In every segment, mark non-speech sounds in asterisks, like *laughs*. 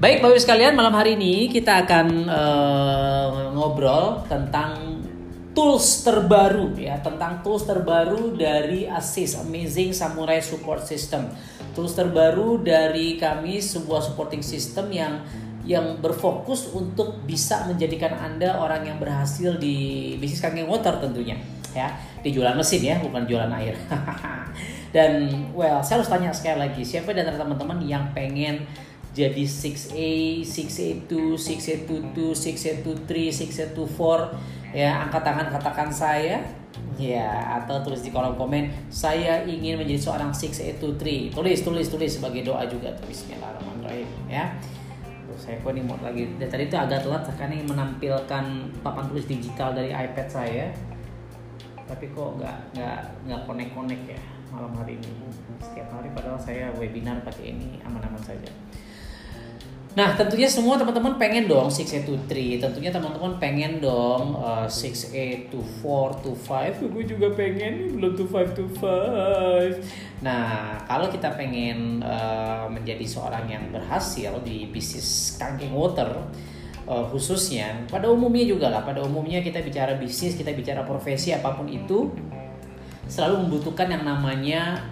Baik, Bapak Ibu sekalian, malam hari ini kita akan uh, ngobrol tentang tools terbaru ya, tentang tools terbaru dari ASIS Amazing Samurai Support System. Tools terbaru dari kami sebuah supporting system yang yang berfokus untuk bisa menjadikan Anda orang yang berhasil di bisnis kangen water tentunya ya, di jualan mesin ya, bukan jualan air. *laughs* Dan well, saya harus tanya sekali lagi, siapa dari teman-teman yang pengen jadi 6A, 6A2, 6A22, 6A23, 6A24 ya angkat tangan katakan saya. Ya atau tulis di kolom komen saya ingin menjadi seorang 6A23 tulis tulis tulis sebagai doa juga tulis Bismillahirrahmanirrahim. Ya. Tuh, saya kok ini mau lagi. Dari tadi itu agak telat karena ini menampilkan papan tulis digital dari iPad saya. Tapi kok nggak nggak nggak connect connect ya malam hari ini. Setiap hari padahal saya webinar pakai ini aman-aman saja Nah tentunya semua teman-teman pengen dong 6A to 3 Tentunya teman-teman pengen dong uh, 6A to 4 to 5 Gue juga pengen belum to 5 to 5 Nah kalau kita pengen uh, menjadi seorang yang berhasil di bisnis kanking water uh, khususnya pada umumnya juga lah. Pada umumnya kita bicara bisnis kita bicara profesi apa pun itu selalu membutuhkan yang namanya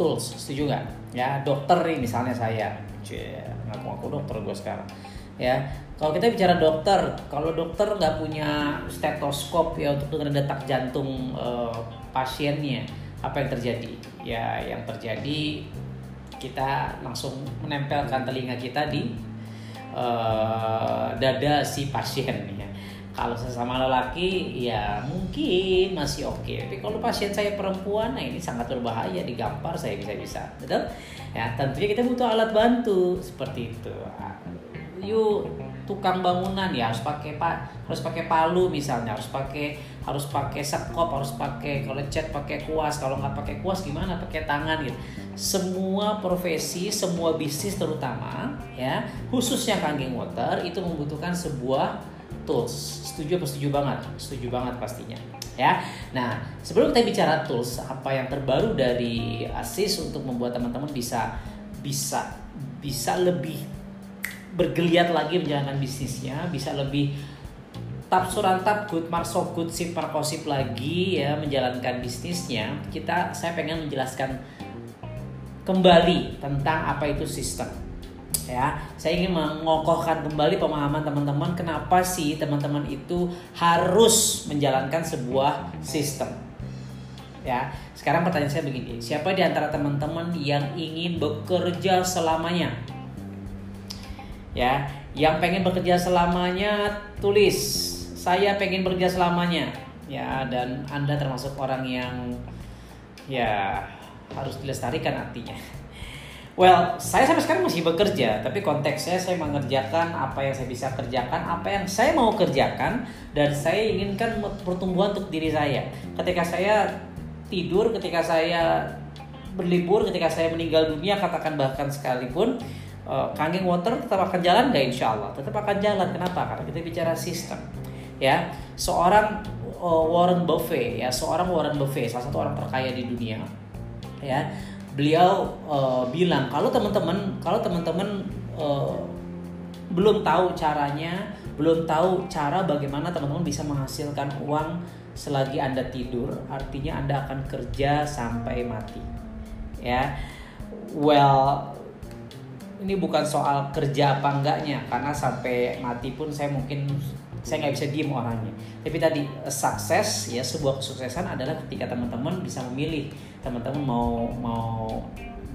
tools. Setuju nggak? Ya dokter nih misalnya saya ngaku-ngaku dokter gue sekarang. Ya kalau kita bicara dokter kalau dokter nggak punya stetoskop ya untuk dengar detak jantung uh, pasiennya apa yang terjadi? Ya yang terjadi kita langsung menempelkan telinga kita di uh, dada si pasien ya. Kalau sesama lelaki ya mungkin masih oke. Okay. tapi kalau pasien saya perempuan nah ini sangat berbahaya digampar saya bisa-bisa. Betul ya tentunya kita butuh alat bantu. Seperti itu. Yuk tukang bangunan ya harus pakai pak harus pakai palu misalnya. Harus pakai harus pakai sekop harus pakai kalau cat pakai kuas. Kalau nggak pakai kuas gimana? Pakai tangan gitu. Semua profesi semua bisnis terutama ya khususnya kangking water itu membutuhkan sebuah tools. Setuju apa setuju banget? Setuju banget pastinya ya. Nah, sebelum kita bicara tools apa yang terbaru dari Asis untuk membuat teman-teman bisa bisa bisa lebih bergeliat lagi menjalankan bisnisnya, bisa lebih tap surantap good mark so good sip lagi ya menjalankan bisnisnya. Kita saya pengen menjelaskan kembali tentang apa itu sistem ya. Saya ingin mengokohkan kembali pemahaman teman-teman kenapa sih teman-teman itu harus menjalankan sebuah sistem. Ya sekarang pertanyaan saya begini. Siapa di antara teman-teman yang ingin bekerja selamanya? Ya yang pengen bekerja selamanya tulis. Saya pengen bekerja selamanya. Ya dan anda termasuk orang yang ya harus dilestarikan artinya Well, saya sampai sekarang masih bekerja, tapi konteksnya saya mengerjakan apa yang saya bisa kerjakan, apa yang saya mau kerjakan, dan saya inginkan pertumbuhan untuk diri saya. Ketika saya tidur, ketika saya berlibur, ketika saya meninggal dunia, katakan bahkan sekalipun, uh, Kanging Water tetap akan jalan nggak insya Allah? Tetap akan jalan. Kenapa? Karena kita bicara sistem. Ya, seorang uh, Warren Buffett, ya seorang Warren Buffett, salah satu orang terkaya di dunia, ya beliau uh, bilang kalau teman-teman kalau teman-teman uh, belum tahu caranya, belum tahu cara bagaimana teman-teman bisa menghasilkan uang selagi Anda tidur, artinya Anda akan kerja sampai mati. Ya. Well, ini bukan soal kerja apa enggaknya karena sampai mati pun saya mungkin saya nggak bisa diem orangnya. Tapi tadi sukses ya sebuah kesuksesan adalah ketika teman-teman bisa memilih. Teman-teman mau mau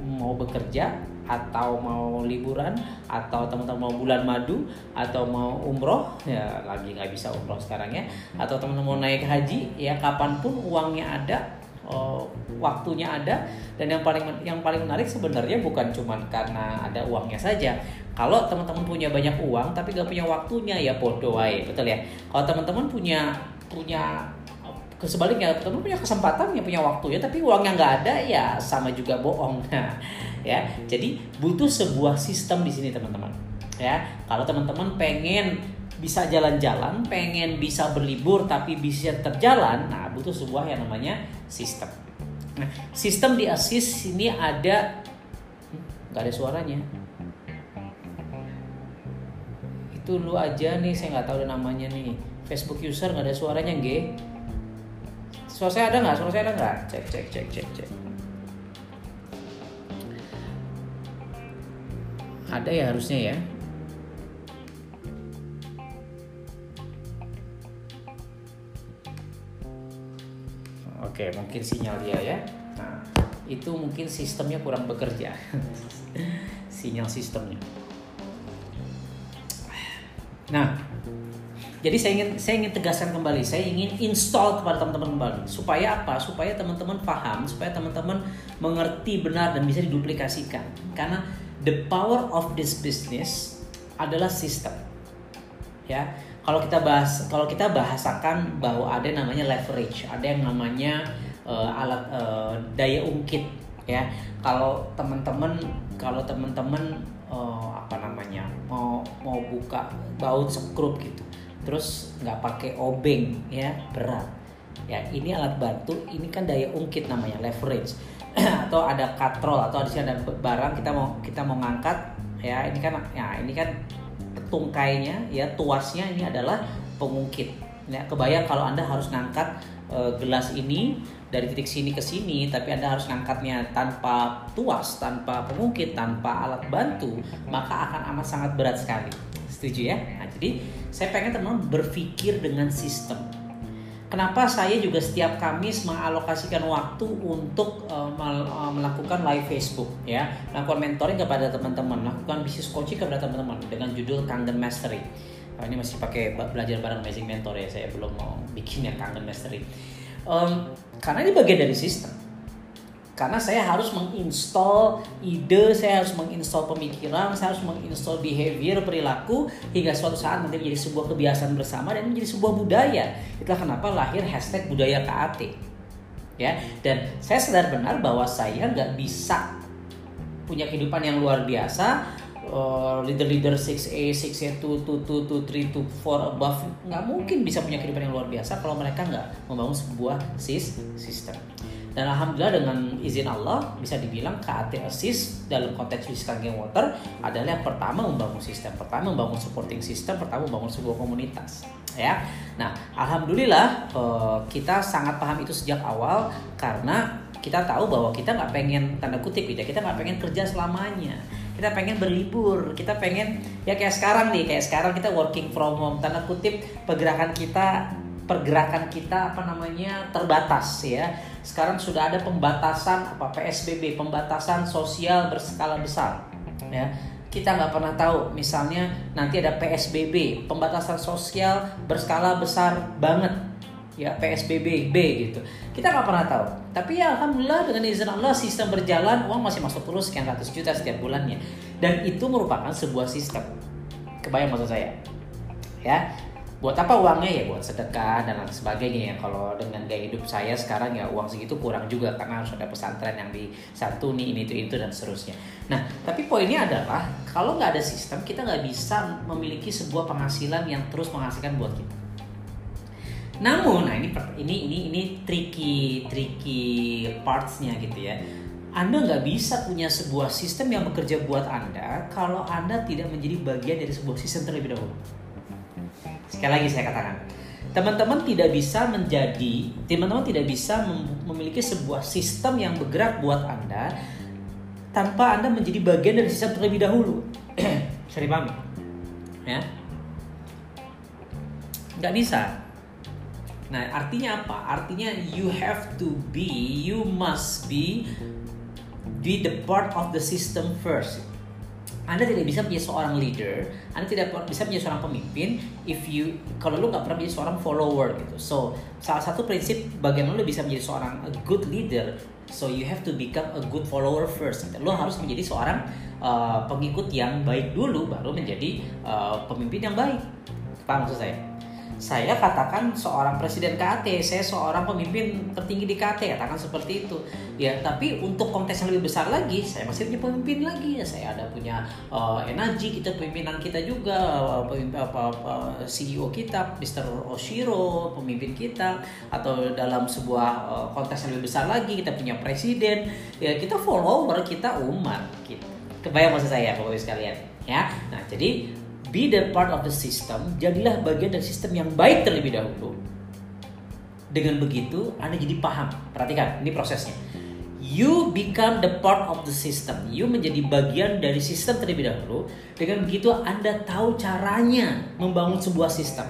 mau bekerja atau mau liburan atau teman-teman mau bulan madu atau mau umroh ya lagi nggak bisa umroh sekarang ya. Atau teman-teman mau naik haji ya kapan pun uangnya ada uh, waktunya ada. Dan yang paling yang paling menarik sebenarnya bukan cuma karena ada uangnya saja kalau teman-teman punya banyak uang tapi gak punya waktunya ya bodoh aja betul ya? Kalau teman-teman punya punya sebaliknya teman punya kesempatan ya punya waktu ya tapi uangnya nggak ada ya sama juga bohong *laughs* ya. Jadi butuh sebuah sistem di sini teman-teman ya. Kalau teman-teman pengen bisa jalan-jalan pengen bisa berlibur tapi bisa terjalan nah butuh sebuah yang namanya sistem. Nah sistem di asis ini ada hmm, nggak ada suaranya itu lu aja nih saya nggak tahu namanya nih Facebook user nggak ada suaranya g suara saya ada nggak suara saya ada nggak cek cek cek cek cek ada ya harusnya ya Oke, mungkin sinyal dia ya. Nah, itu mungkin sistemnya kurang bekerja. *laughs* sinyal sistemnya. Nah, jadi saya ingin saya ingin tegaskan kembali, saya ingin install kepada teman-teman kembali supaya apa? Supaya teman-teman paham, supaya teman-teman mengerti benar dan bisa diduplikasikan. Karena the power of this business adalah sistem. Ya, kalau kita bahas kalau kita bahasakan bahwa ada yang namanya leverage, ada yang namanya uh, alat uh, daya ungkit ya. Kalau teman-teman kalau teman-teman uh, apa namanya mau mau buka baut sekrup gitu, terus nggak pakai obeng ya berat. Ya ini alat bantu, ini kan daya ungkit namanya leverage. *clears throat* Atau ada katrol atau di sini ada barang kita mau kita mau ngangkat ya ini kan ya ini kan tungkainya ya tuasnya ini adalah pengungkit. Ya kebayang kalau anda harus ngangkat e, gelas ini dari titik sini ke sini tapi anda harus ngangkatnya tanpa tuas tanpa pengungkit tanpa alat bantu maka akan amat sangat berat sekali. Setuju ya? Nah, jadi saya pengen teman berpikir dengan sistem. Kenapa saya juga setiap Kamis mengalokasikan waktu untuk uh, melakukan live Facebook ya, melakukan mentoring kepada teman-teman, melakukan bisnis coaching kepada teman-teman dengan judul Kangen Mastery. Nah, ini masih pakai belajar bareng Amazing Mentor ya, saya belum mau bikin yang Kangen Mastery. Um, karena ini bagian dari sistem karena saya harus menginstall ide, saya harus menginstall pemikiran, saya harus menginstall behavior, perilaku hingga suatu saat nanti menjadi sebuah kebiasaan bersama dan menjadi sebuah budaya. Itulah kenapa lahir hashtag budaya KAT. Ya, dan saya sadar benar bahwa saya nggak bisa punya kehidupan yang luar biasa leader-leader 6A, 6A, 2, 2, 2, 2, 3, 2, 4 above nggak mungkin bisa punya kehidupan yang luar biasa kalau mereka nggak membangun sebuah sistem. Dan alhamdulillah dengan izin Allah bisa dibilang KAT Assist dalam konteks Wiskan Game Water adalah yang pertama membangun sistem, pertama membangun supporting system, pertama membangun sebuah komunitas. Ya, nah alhamdulillah eh, kita sangat paham itu sejak awal karena kita tahu bahwa kita nggak pengen tanda kutip gitu ya, kita nggak pengen kerja selamanya kita pengen berlibur kita pengen ya kayak sekarang nih kayak sekarang kita working from home tanda kutip pergerakan kita pergerakan kita apa namanya terbatas ya. Sekarang sudah ada pembatasan apa PSBB, pembatasan sosial berskala besar ya. Kita nggak pernah tahu misalnya nanti ada PSBB, pembatasan sosial berskala besar banget ya PSBB B gitu. Kita nggak pernah tahu. Tapi ya alhamdulillah dengan izin Allah sistem berjalan, uang masih masuk terus sekian ratus juta setiap bulannya. Dan itu merupakan sebuah sistem. Kebayang maksud saya? Ya, buat apa uangnya ya buat sedekah dan lain sebagainya ya kalau dengan gaya hidup saya sekarang ya uang segitu kurang juga karena harus ada pesantren yang disantuni ini itu itu dan seterusnya nah tapi poinnya adalah kalau nggak ada sistem kita nggak bisa memiliki sebuah penghasilan yang terus menghasilkan buat kita namun nah ini ini ini ini tricky tricky partsnya gitu ya anda nggak bisa punya sebuah sistem yang bekerja buat Anda kalau Anda tidak menjadi bagian dari sebuah sistem terlebih dahulu. Sekali lagi saya katakan, teman-teman tidak bisa menjadi, teman-teman tidak bisa memiliki sebuah sistem yang bergerak buat Anda tanpa Anda menjadi bagian dari sistem terlebih dahulu. *clears throat* Sorry paham? Ya. Nggak bisa. Nah, artinya apa? Artinya you have to be, you must be be the part of the system first anda tidak bisa menjadi seorang leader, Anda tidak bisa menjadi seorang pemimpin if you kalau lu nggak pernah menjadi seorang follower gitu. So salah satu prinsip bagaimana lu bisa menjadi seorang a good leader, so you have to become a good follower first. Gitu. Lu harus menjadi seorang uh, pengikut yang baik dulu, baru menjadi uh, pemimpin yang baik. Paham maksud saya? Saya katakan seorang presiden KT, saya seorang pemimpin tertinggi di KT, katakan seperti itu. Ya, tapi untuk konteks yang lebih besar lagi, saya masih punya pemimpin lagi ya. Saya ada punya uh, energi kita pemimpinan kita juga, uh, apa, apa, CEO kita, Mr. Oshiro, pemimpin kita, atau dalam sebuah uh, konteks yang lebih besar lagi kita punya presiden. Ya, kita follower, kita umat. Gitu. Kebayang maksud saya, Bapak Ibu sekalian. Ya, nah jadi be the part of the system, jadilah bagian dari sistem yang baik terlebih dahulu. Dengan begitu, Anda jadi paham. Perhatikan, ini prosesnya. You become the part of the system. You menjadi bagian dari sistem terlebih dahulu. Dengan begitu, Anda tahu caranya membangun sebuah sistem.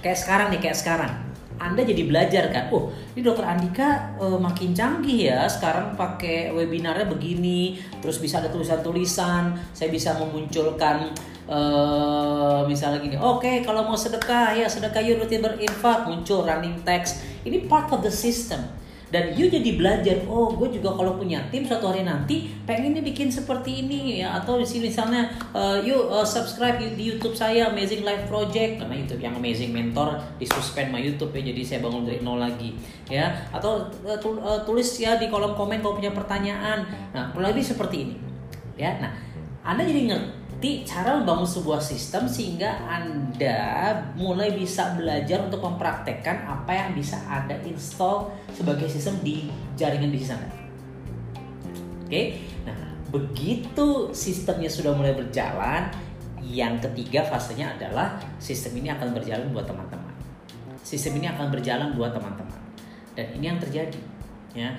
Kayak sekarang nih, kayak sekarang anda jadi belajar kan, oh ini dokter Andika uh, makin canggih ya sekarang pakai webinarnya begini, terus bisa ada tulisan-tulisan, saya bisa memunculkan uh, misalnya gini, oke okay, kalau mau sedekah ya sedekah yuk rutin berinfak muncul running text, ini part of the system. Dan you jadi belajar oh gue juga kalau punya tim suatu hari nanti pengennya bikin seperti ini. Ya atau di sini misalnya uh, yuk uh, subscribe di YouTube saya Amazing Life Project. Karena YouTube yang Amazing Mentor di suspend my YouTube ya jadi saya bangun dari nol lagi ya. Atau uh, tulis ya di kolom komen kalau punya pertanyaan. Nah lebih seperti ini ya. Nah anda jadi ngerti ngerti cara membangun sebuah sistem sehingga Anda mulai bisa belajar untuk mempraktekkan apa yang bisa Anda install sebagai sistem di jaringan bisnis Anda. Oke, nah begitu sistemnya sudah mulai berjalan, yang ketiga fasenya adalah sistem ini akan berjalan buat teman-teman. Sistem ini akan berjalan buat teman-teman. Dan ini yang terjadi, ya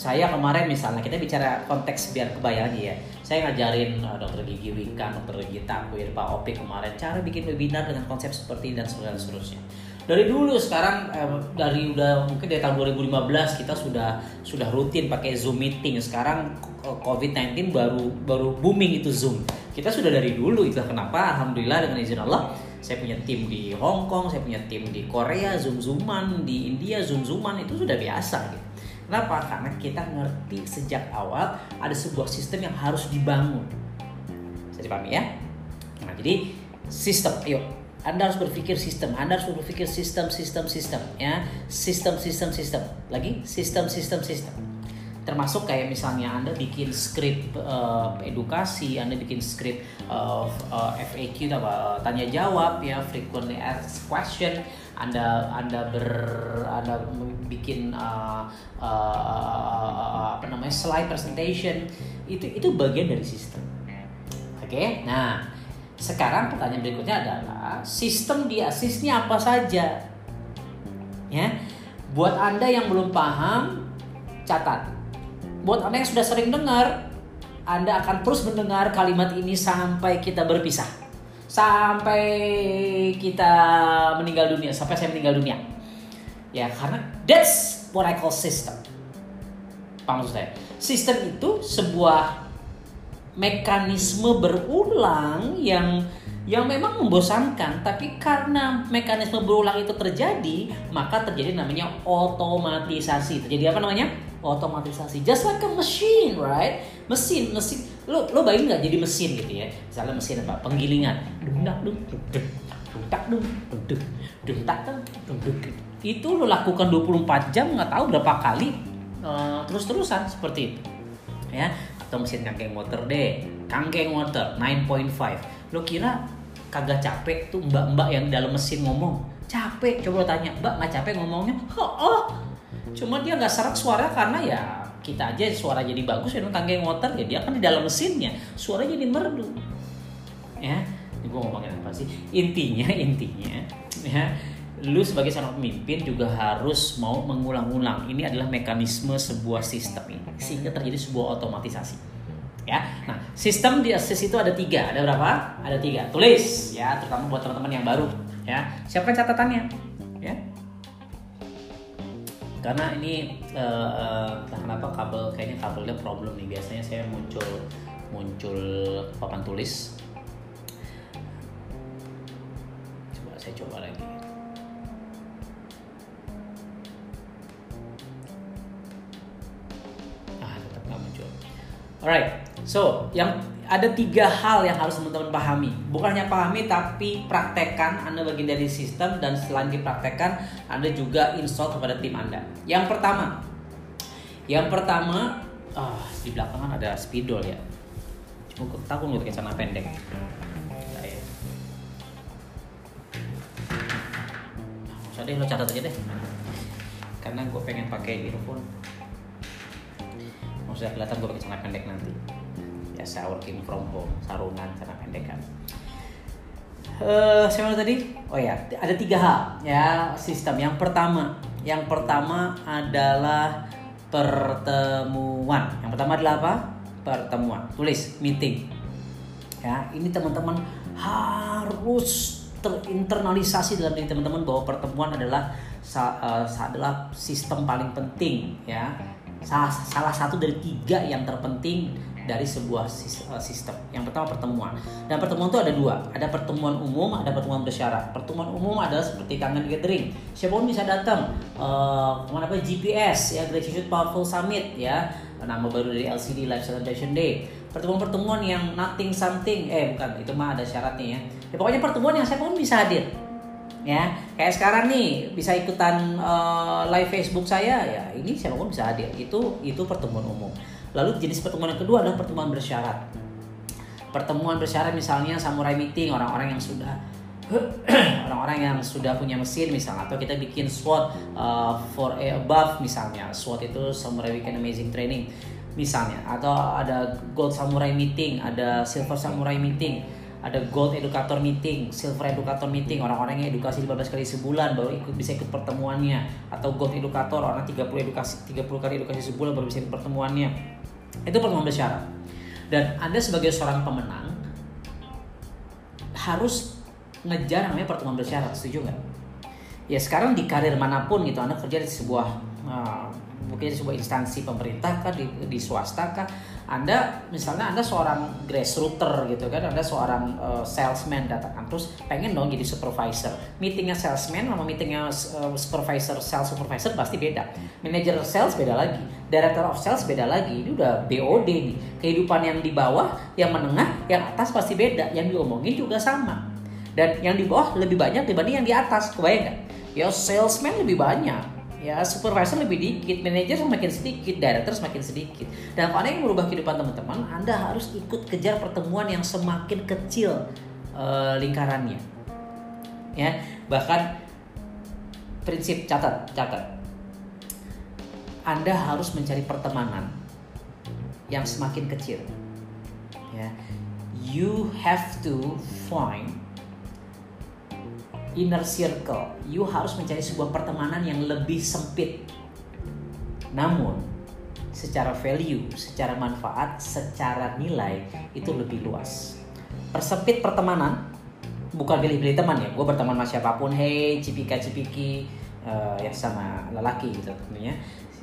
saya kemarin misalnya kita bicara konteks biar kebayang ya. Saya ngajarin uh, dokter gigi Wika, dokter gigi Takwir, Pak Opik kemarin cara bikin webinar dengan konsep seperti ini dan seterusnya. Dari dulu sekarang eh, dari udah mungkin dari tahun 2015 kita sudah sudah rutin pakai Zoom meeting. Sekarang COVID-19 baru baru booming itu Zoom. Kita sudah dari dulu itu. Kenapa? Alhamdulillah dengan izin Allah saya punya tim di Hong Kong saya punya tim di Korea Zoom Zooman di India Zoom Zooman itu sudah biasa gitu Kenapa? Karena kita ngerti sejak awal ada sebuah sistem yang harus dibangun. Bisa dipahami ya? Nah, jadi sistem, ayo anda harus berpikir sistem, Anda harus berpikir sistem, sistem, sistem, ya, sistem, sistem, sistem, lagi sistem, sistem, sistem. Termasuk kayak misalnya Anda bikin skrip uh, edukasi, Anda bikin skrip uh, uh, FAQ, apa, tanya jawab, ya, frequently asked question, anda anda ber anda bikin uh, uh, apa namanya slide presentation itu itu bagian dari sistem. Oke? Okay? nah sekarang pertanyaan berikutnya adalah sistem di asisnya apa saja? Ya? Buat anda yang belum paham catat. Buat anda yang sudah sering dengar anda akan terus mendengar kalimat ini sampai kita berpisah sampai kita meninggal dunia, sampai saya meninggal dunia. Ya, karena that's what I call system. Apa maksud saya? Sistem itu sebuah mekanisme berulang yang yang memang membosankan, tapi karena mekanisme berulang itu terjadi, maka terjadi namanya otomatisasi. Terjadi apa namanya? Otomatisasi. Just like a machine, right? Mesin, mesin lo lo bayangin nggak jadi mesin gitu ya misalnya mesin apa penggilingan dung dak dung dung dung tak dung dung dung dung tak dung dung itu lo lakukan 24 jam nggak tahu berapa kali uh, terus-terusan seperti itu ya atau mesin kangkeng motor deh kangkeng motor 9.5 lo kira kagak capek tuh mbak-mbak yang dalam mesin ngomong capek coba lo tanya mbak nggak capek ngomongnya? Oh, oh. cuma dia nggak serak suara karena ya kita aja suara jadi bagus ya tangga motor ya dia kan di dalam mesinnya suara jadi merdu. Ya ini gue ngomongin apa sih? Intinya *laughs* intinya ya lu sebagai seorang pemimpin juga harus mau mengulang-ulang ini adalah mekanisme sebuah sistem ini sehingga terjadi sebuah otomatisasi. Ya nah sistem di asis itu ada tiga. Ada berapa? Ada tiga. Tulis ya terutama buat teman-teman yang baru ya. Siapkan catatannya ya. Karena ini uh, uh, kenapa kabel kayaknya kabelnya problem nih. Biasanya saya muncul muncul papan tulis. Coba saya coba lagi alright so yang ada tiga hal yang harus teman-teman pahami. Bukan hanya pahami tapi praktekkan Anda bagian dari sistem dan selain dipraktekkan Anda juga install kepada tim Anda. Yang pertama, yang pertama ah, di belakang kan ada spidol ya. Cuma tahu nggak pakai celana pendek. Usah deh lo catat aja deh. Karena gue pengen pakai earphone. Maksudnya kelihatan gue pakai celana pendek nanti. Biasa working from home sarungan karena pendek kan. Uh, saya tadi? Oh ya ada tiga hal ya sistem. Yang pertama yang pertama adalah pertemuan. Yang pertama adalah apa? Pertemuan. Tulis meeting. Ya ini teman-teman harus terinternalisasi dalam diri teman-teman bahwa pertemuan adalah uh, adalah sistem paling penting ya salah, salah satu dari tiga yang terpenting dari sebuah eh, sistem. Yang pertama pertemuan. Dan pertemuan itu ada dua. Ada pertemuan umum, ada pertemuan bersyarat. Pertemuan umum adalah seperti kangen gathering. Siapa pun bisa datang. Uh, ke mana apa GPS ya Gratitude Powerful Summit ya. Nama baru dari LCD Life Celebration Day. Pertemuan-pertemuan yang nothing something eh bukan itu mah ada syaratnya ya. ya pokoknya pertemuan yang siapa pun bisa hadir ya kayak sekarang nih bisa ikutan uh, live Facebook saya ya ini siapa pun bisa hadir. Itu itu pertemuan umum. Lalu jenis pertemuan yang kedua adalah pertemuan bersyarat. Pertemuan bersyarat misalnya samurai meeting orang-orang yang sudah *clears throat* orang-orang yang sudah punya mesin misalnya atau kita bikin SWOT uh, for a above misalnya. SWOT itu Samurai Weekend Amazing Training misalnya. Atau ada Gold Samurai Meeting ada Silver Samurai Meeting ada Gold Educator Meeting Silver Educator Meeting orang-orang yang edukasi 15 kali sebulan baru ikut bisa ikut pertemuannya atau Gold Educator orang 30 edukasi 30 kali edukasi sebulan baru bisa ikut pertemuannya itu pertemuan bersyarat. Dan Anda sebagai seorang pemenang harus ngejar namanya pertemuan bersyarat, setuju nggak? Ya sekarang di karir mana pun gitu, Anda kerja di sebuah uh, mungkin di sebuah instansi pemerintah kah, di, di swasta kah, anda misalnya Anda seorang grassrooter gitu kan, Anda seorang uh, salesman datang terus pengen dong jadi supervisor. Meetingnya salesman sama meetingnya uh, supervisor, sales supervisor pasti beda. Manager sales beda lagi, director of sales beda lagi. Ini udah BOD nih. Kehidupan yang di bawah, yang menengah, yang atas pasti beda. Yang diomongin juga sama. Dan yang di bawah lebih banyak dibanding yang di atas. Kebayang nggak? Ya salesman lebih banyak ya supervisor lebih dikit, manajer semakin sedikit, director semakin sedikit. Dan kalau yang merubah kehidupan teman-teman, Anda harus ikut kejar pertemuan yang semakin kecil uh, lingkarannya. Ya, bahkan prinsip catat, catat. Anda harus mencari pertemanan yang semakin kecil. Ya, you have to find inner circle. You harus mencari sebuah pertemanan yang lebih sempit. Namun, secara value, secara manfaat, secara nilai itu lebih luas. Persempit pertemanan bukan pilih-pilih teman ya. Gue berteman sama siapa pun, hey cipika cipiki uh, ya sama lelaki gitu tentunya.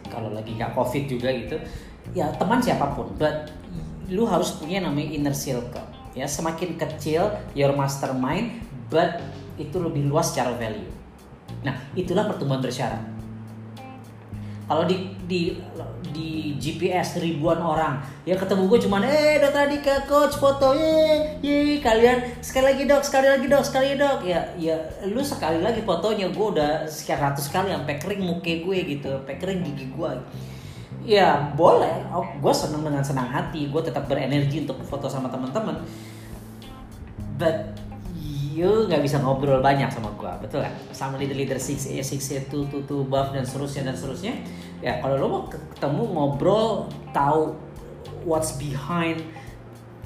Kalau lagi nggak covid juga gitu, ya teman siapa pun. But lu harus punya namanya inner circle. Ya semakin kecil your mastermind, but itu lebih luas secara value. Nah, itulah pertumbuhan bersyarat. Kalau di di di GPS ribuan orang, ya ketemu gue cuman eh dokter Adika coach foto ye ye kalian sekali lagi dok sekali lagi dok sekali dok ya ya lu sekali lagi fotonya gue udah sekian ratus kali sampai kering muka gue gitu, sampai gigi gue. Ya boleh, oh, gue seneng dengan senang hati, gue tetap berenergi untuk foto sama teman-teman. But you nggak bisa ngobrol banyak sama gua. Betul kan sama leader leader six a six a two two two buff dan seterusnya dan seterusnya. Ya kalau lo mau ketemu ngobrol tahu what's behind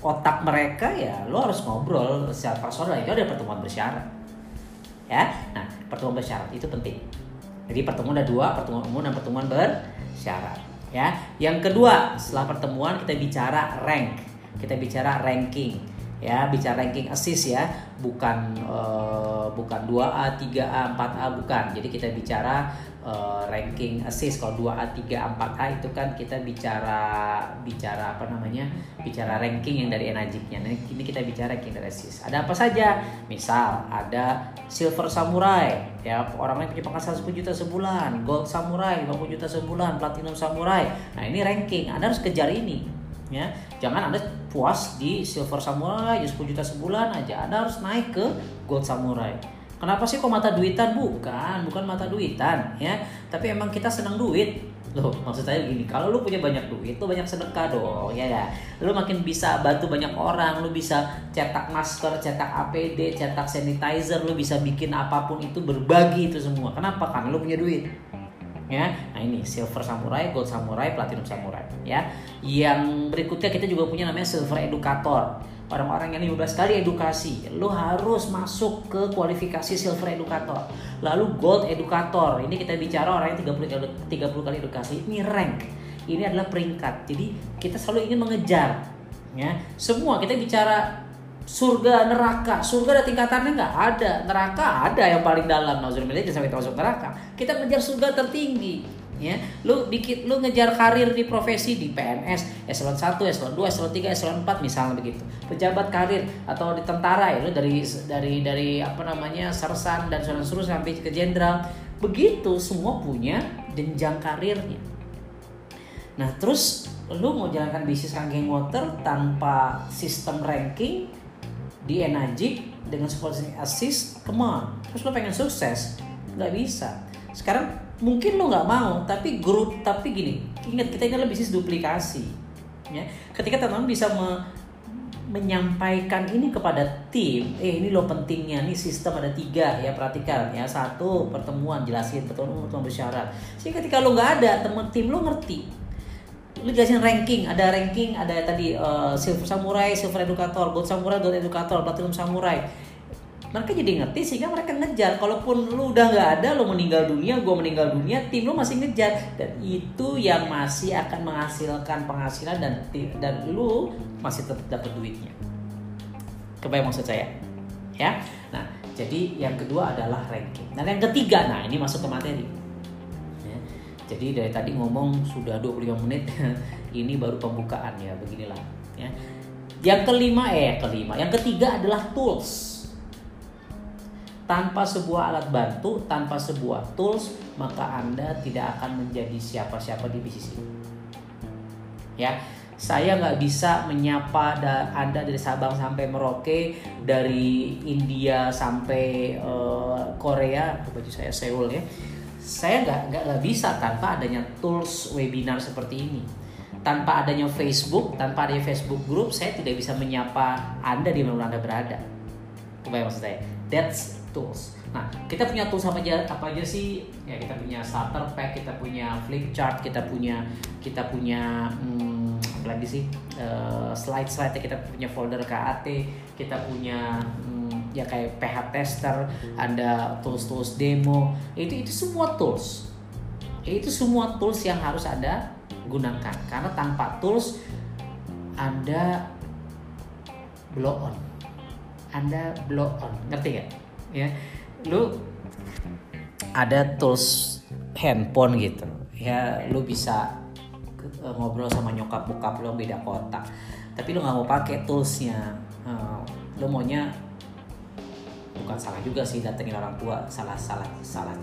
otak mereka ya lo harus ngobrol secara personal. Itu ada pertemuan bersyarat. Ya? Nah pertemuan bersyarat itu penting. Jadi pertemuan ada dua pertemuan umum dan pertemuan bersyarat. Ya? Yang kedua setelah pertemuan kita bicara rank. Kita bicara ranking ya bicara ranking assist ya bukan uh, bukan 2A, 3A, 4A bukan. Jadi kita bicara uh, ranking assist kalau 2A, 3A, 4A itu kan kita bicara bicara apa namanya? bicara ranking yang dari Enagicnya. Nah, ini kita bicara ranking dari assist. Ada apa saja? Misal ada Silver Samurai ya orang yang punya penghasilan 10 juta sebulan, Gold Samurai 50 juta sebulan, Platinum Samurai. Nah, ini ranking. Anda harus kejar ini ya jangan anda puas di silver samurai ya 10 juta sebulan aja. Anda harus naik ke gold samurai. Kenapa sih kok mata duitan? Bukan bukan mata duitan ya. Tapi emang kita senang duit. Loh, maksud saya gini, kalau lu punya banyak duit, lu banyak sedekah dong, ya ya. Lu makin bisa bantu banyak orang, lu bisa cetak masker, cetak APD, cetak sanitizer, lu bisa bikin apa pun itu berbagi itu semua. Kenapa? Karena lu punya duit ya. Nah ini silver samurai, gold samurai, platinum samurai ya. Yang berikutnya kita juga punya namanya silver educator. orang-orang yang 15 kali edukasi lo harus masuk ke kualifikasi silver educator lalu gold educator ini kita bicara orang yang 30 30 kali edukasi ini rank ini adalah peringkat jadi kita selalu ingin mengejar ya semua kita bicara surga neraka. Surga ada tingkatannya nggak ada. Neraka ada yang paling dalam. Nauzubillah jangan sampai termasuk neraka. Kita mengejar surga tertinggi ya. Lu bikin lu ngejar karir di profesi di PNS eselon 1 eselon 2 eselon 3 eselon 4 misalnya begitu. Pejabat karir atau di tentara ya lu dari dari dari apa namanya sersan dan seterusnya sampai ke jenderal. Begitu semua punya jenjang karirnya. Nah terus lu mau jalankan bisnis ranking water tanpa sistem ranking di Enagic dengan supporting assist, come on. Terus lo pengen sukses, nggak bisa. Sekarang mungkin lo nggak mau, tapi grup, tapi gini, ingat kita ini adalah bisnis duplikasi. Ya, ketika teman-teman bisa me, menyampaikan ini kepada tim, eh ini lo pentingnya, nih sistem ada tiga ya perhatikan ya satu pertemuan jelasin pertemuan pertemuan bersyarat. Sehingga ketika lo nggak ada teman tim lo ngerti lu jelasin ranking ada ranking ada tadi uh, silver samurai silver educator gold samurai gold educator platinum samurai. Mereka jadi ngerti sehingga mereka ngejar. Kalaupun lu udah nggak ada lu meninggal dunia gue meninggal dunia tim lu masih ngejar. Dan itu yang masih akan menghasilkan penghasilan dan dan lu masih tetap dapat duitnya. Kebayang maksud saya? Ya? Nah jadi yang kedua adalah ranking. Dan yang ketiga nah ini masuk ke materi jadi dari tadi ngomong sudah 25 menit, *laughs* ini baru pembukaan ya, beginilah ya. Yang kelima eh kelima, yang ketiga adalah tools. Tanpa sebuah alat bantu, tanpa sebuah tools, maka Anda tidak akan menjadi siapa-siapa di bisnis ini. Ya, saya nggak bisa menyapa Anda dari Sabang sampai Merauke, dari India sampai uh, Korea, baju saya Seoul ya saya nggak nggak bisa tanpa adanya tools webinar seperti ini. Tanpa adanya Facebook tanpa adanya Facebook group saya tidak bisa menyapa anda di mana anda berada. Apa maksud saya? That's tools. Nah kita punya tools apa aja apa aja sih? Ya kita punya starter pack kita punya flip chart kita punya kita punya hmm, lagi sih? Uh, slide slide kita punya folder KAT kita punya hmm, ya kayak PH tester, ada tools-tools demo, itu itu semua tools. Itu semua tools yang harus Anda gunakan karena tanpa tools Anda blow on. Anda blow on. Ngerti gak? Ya. Lu ada tools handphone gitu. Ya, lu bisa eh, ngobrol sama nyokap bokap lu beda kota. Tapi lu nggak mau pakai toolsnya. Uh, lu maunya bukan salah juga sih datengin orang tua salah salah salah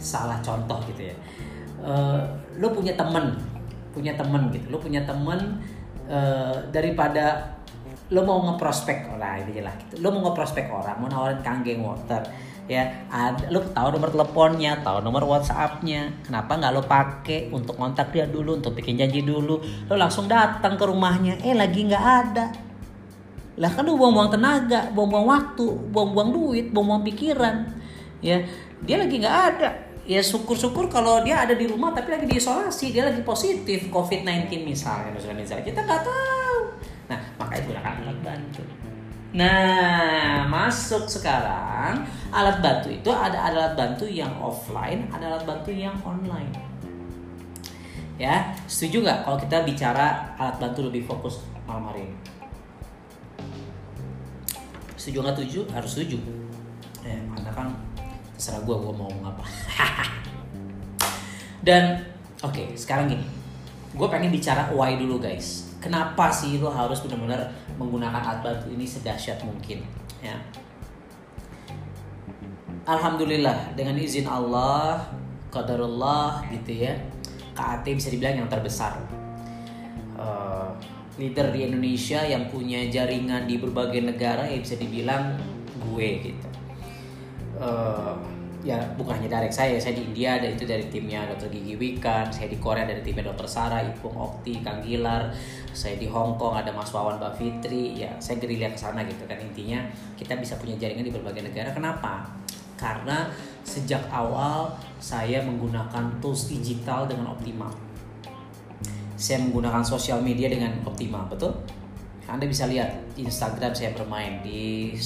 salah contoh gitu ya. Uh, lo punya temen punya temen gitu. Lo punya temen uh, daripada lo mau ngeprospek lah ini lah gitu. Lo mau ngeprospek orang mau nawarin kangen water ya ada lo tahu nomor teleponnya tahu nomor WhatsAppnya. Kenapa nggak lo pakai untuk kontak dia dulu untuk bikin janji dulu? Lo langsung datang ke rumahnya eh lagi nggak ada lah kan lu buang-buang tenaga buang-buang waktu buang-buang duit buang-buang pikiran ya. Dia lagi nggak ada. Ya syukur-syukur kalau dia ada di rumah tapi lagi diisolasi dia lagi positif. COVID-19 misalnya misalnya, kita nggak tahu. Nah makanya gunakan alat bantu. Nah masuk sekarang. Alat bantu itu ada alat bantu yang offline ada alat bantu yang online. Ya setuju nggak kalau kita bicara alat bantu lebih fokus malam hari ini setuju nggak setuju harus setuju. Ya karena kan terserah gue gue mau ngapa *laughs* dan oke okay, sekarang gini. Gue pengen bicara why dulu guys. Kenapa sih lo harus benar-benar menggunakan alat bantu ini sedahsyat mungkin ya? Alhamdulillah dengan izin Allah qadarullah gitu ya. KAT bisa dibilang yang terbesar. Uh, leader di Indonesia yang punya jaringan di berbagai negara ya bisa dibilang gue gitu uh, ya bukan hanya dari saya saya di India ada itu dari timnya Dr. Gigi Wikan saya di Korea dari timnya Dr. Sarah Ipung Okti Kang Gilar saya di Hong Kong ada Mas Wawan Mbak Fitri ya saya gerilya ke sana gitu kan intinya kita bisa punya jaringan di berbagai negara kenapa karena sejak awal saya menggunakan tools digital dengan optimal saya menggunakan sosial media dengan optimal, betul? Anda bisa lihat Instagram saya bermain di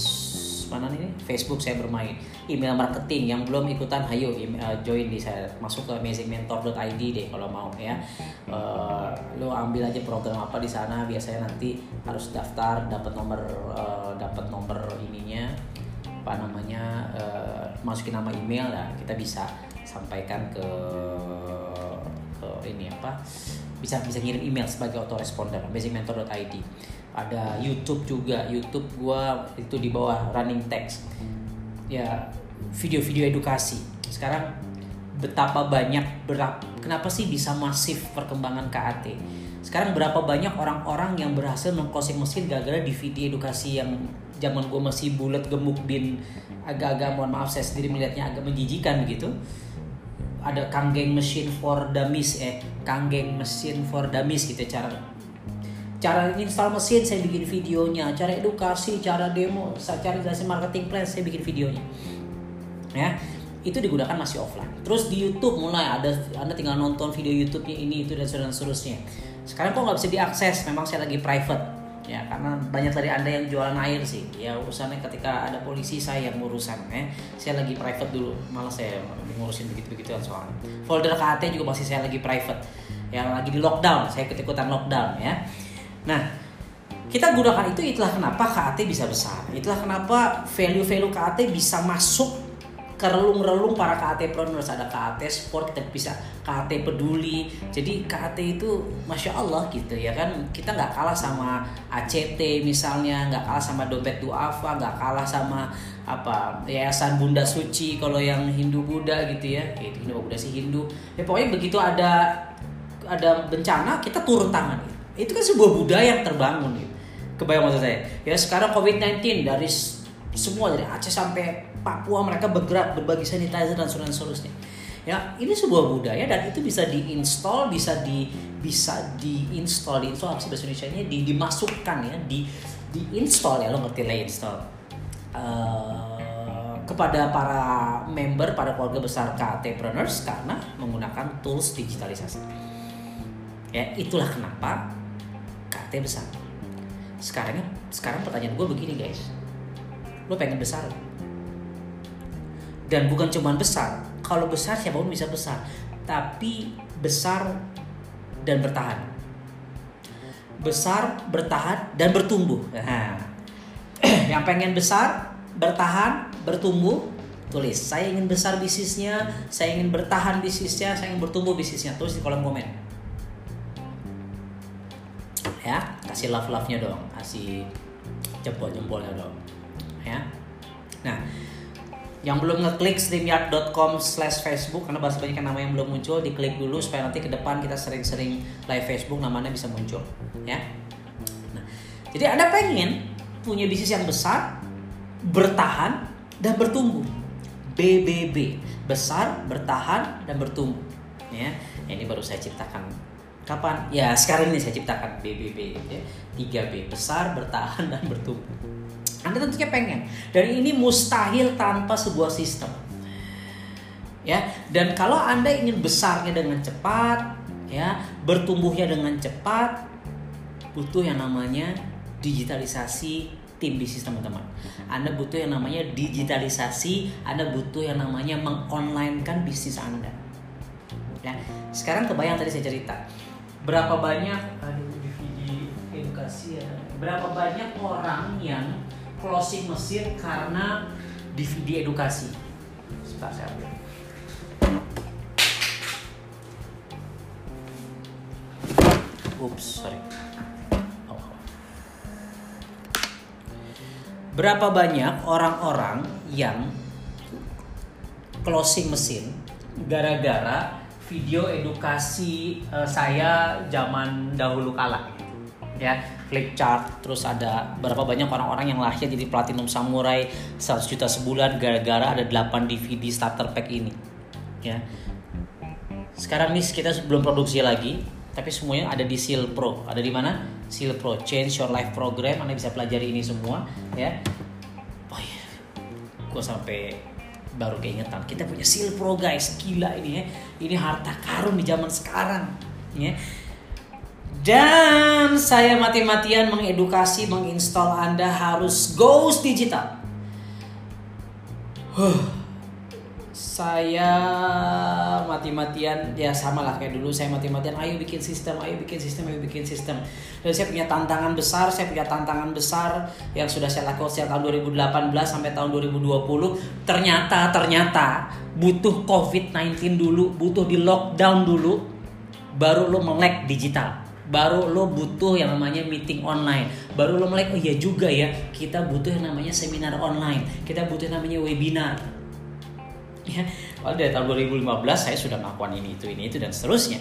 mana nih Facebook saya bermain. Email marketing yang belum ikutan ayo email, join di saya. Masuk ke amazingmentor.id deh kalau mau ya. Uh, lo ambil aja program apa di sana. Biasanya nanti harus daftar dapat nomor uh, dapat nomor ininya apa namanya uh, masukin nama email lah. Kita bisa sampaikan ke ke ini apa bisa bisa ngirim email sebagai autoresponder amazingmentor.id ada YouTube juga YouTube gua itu di bawah running text. Ya video-video edukasi. Sekarang betapa banyak berapa kenapa sih bisa masif perkembangan KAT sekarang berapa banyak orang-orang yang berhasil mengclosing mesin gara-gara video edukasi yang zaman gue masih bulat gemuk bin agak-agak mohon maaf saya sendiri melihatnya agak menjijikan begitu ada kanggeng mesin for dummies eh kanggeng mesin for dummies gitu cara cara install mesin saya bikin videonya cara edukasi cara demo cara jelasin marketing plan saya bikin videonya ya. Itu digunakan masih offline. Terus di YouTube mulai ada anda tinggal nonton video YouTube-nya ini itu dan seterusnya. Sekarang kok nggak bisa diakses? Memang saya lagi private ya karena banyak dari anda yang jualan air sih. Ya urusannya ketika ada polisi saya yang ngurusan ya. Saya lagi private dulu. Malah saya ngurusin begitu begituan soalnya. Folder KAT juga masih saya lagi private. Yang lagi di lockdown saya ikut ikutan lockdown ya. Nah, kita gunakan itu itulah kenapa KAT bisa besar. Itulah kenapa value-value KAT bisa masuk ke relung-relung para KAT preneurs ada KAT sport kita bisa KAT peduli. Jadi KAT itu masya Allah gitu ya kan. Kita nggak kalah sama ACT misalnya nggak kalah sama dompet duafa nggak kalah sama apa yayasan Bunda Suci kalau yang Hindu Buddha gitu ya. Itu Hindu Buddha sih Hindu. Ya pokoknya begitu ada ada bencana kita turun tangan. Itu kan sebuah budaya yang terbangun gitu. Kebayang maksud saya. Ya sekarang COVID-19 dari semua dari Aceh sampai Papua mereka bergerak berbagi sanitizer dan seterusnya. Ya, ini sebuah budaya dan itu bisa diinstal, bisa di bisa diinstal, diinstal apa bahasa Indonesia-nya di, dimasukkan ya, di diinstal ya lo ngerti lah install. Uh, kepada para member, pada keluarga besar KT-preneurs karena menggunakan tools digitalisasi. Ya, itulah kenapa KT besar sekarang sekarang pertanyaan gue begini guys lo pengen besar dan bukan cuma besar. Kalau besar siapa pun bisa besar. Tapi besar dan bertahan. Besar bertahan dan bertumbuh. Nah, *clears throat* yang pengen besar bertahan bertumbuh tulis. Saya ingin besar bisnisnya saya ingin bertahan bisnisnya saya ingin bertumbuh bisnisnya. Tulis di kolom komen. Ya kasih love love nya dong. Kasih jempol jempolnya dong. Ya. Nah yang belum ngeklik streamyard.com slash facebook karena bahasa banyak nama yang belum muncul diklik dulu supaya nanti ke depan kita sering-sering live facebook namanya bisa muncul ya nah, jadi anda pengen punya bisnis yang besar bertahan dan bertumbuh BBB besar bertahan dan bertumbuh ya ini baru saya ciptakan Kapan? Ya sekarang ini saya ciptakan BBB ya. 3B besar, bertahan dan bertumbuh. Anda tentunya pengen. Dan ini mustahil tanpa sebuah sistem. Ya, dan kalau Anda ingin besarnya dengan cepat, ya, bertumbuhnya dengan cepat, butuh yang namanya digitalisasi tim bisnis teman-teman. Anda butuh yang namanya digitalisasi, Anda butuh yang namanya mengonlinekan bisnis Anda. Ya, sekarang kebayang tadi saya cerita berapa banyak aduh DVD edukasi ya berapa banyak orang yang closing mesin karena DVD edukasi sebentar saya ambil Ups, sorry. Oh. Berapa banyak orang-orang yang closing mesin gara-gara video edukasi uh, saya zaman dahulu kala ya flip chart. Terus ada berapa banyak orang-orang yang lahir jadi platinum samurai 100 juta sebulan gara-gara ada 8 DVD starter pack ini ya. Sekarang nih kita belum produksi lagi tapi semuanya ada di Seal Pro. Ada di mana? Seal Pro. Change Your Life Program anda bisa pelajari ini semua ya. Oh iya gue sampai baru keingetan. Kita punya seal pro guys. Gila ini ya. Ini harta karun di zaman sekarang ya Dan saya mati-matian mengedukasi, menginstal Anda harus goes digital. Huh. Saya mati-matian ya sama lah kayak dulu saya mati-matian ayo bikin sistem ayo bikin sistem ayo bikin sistem. Dan saya punya tantangan besar saya punya tantangan besar yang sudah saya lakukan sejak tahun 2018 sampai tahun 2020 ternyata ternyata butuh covid-19 dulu butuh di lockdown dulu baru lo melek digital baru lo butuh yang namanya meeting online. Baru lo melek oh iya juga ya kita butuh yang namanya seminar online. Kita butuh yang namanya webinar. Ya. Kalau dari tahun 2015 saya sudah melakukan ini itu ini itu dan seterusnya.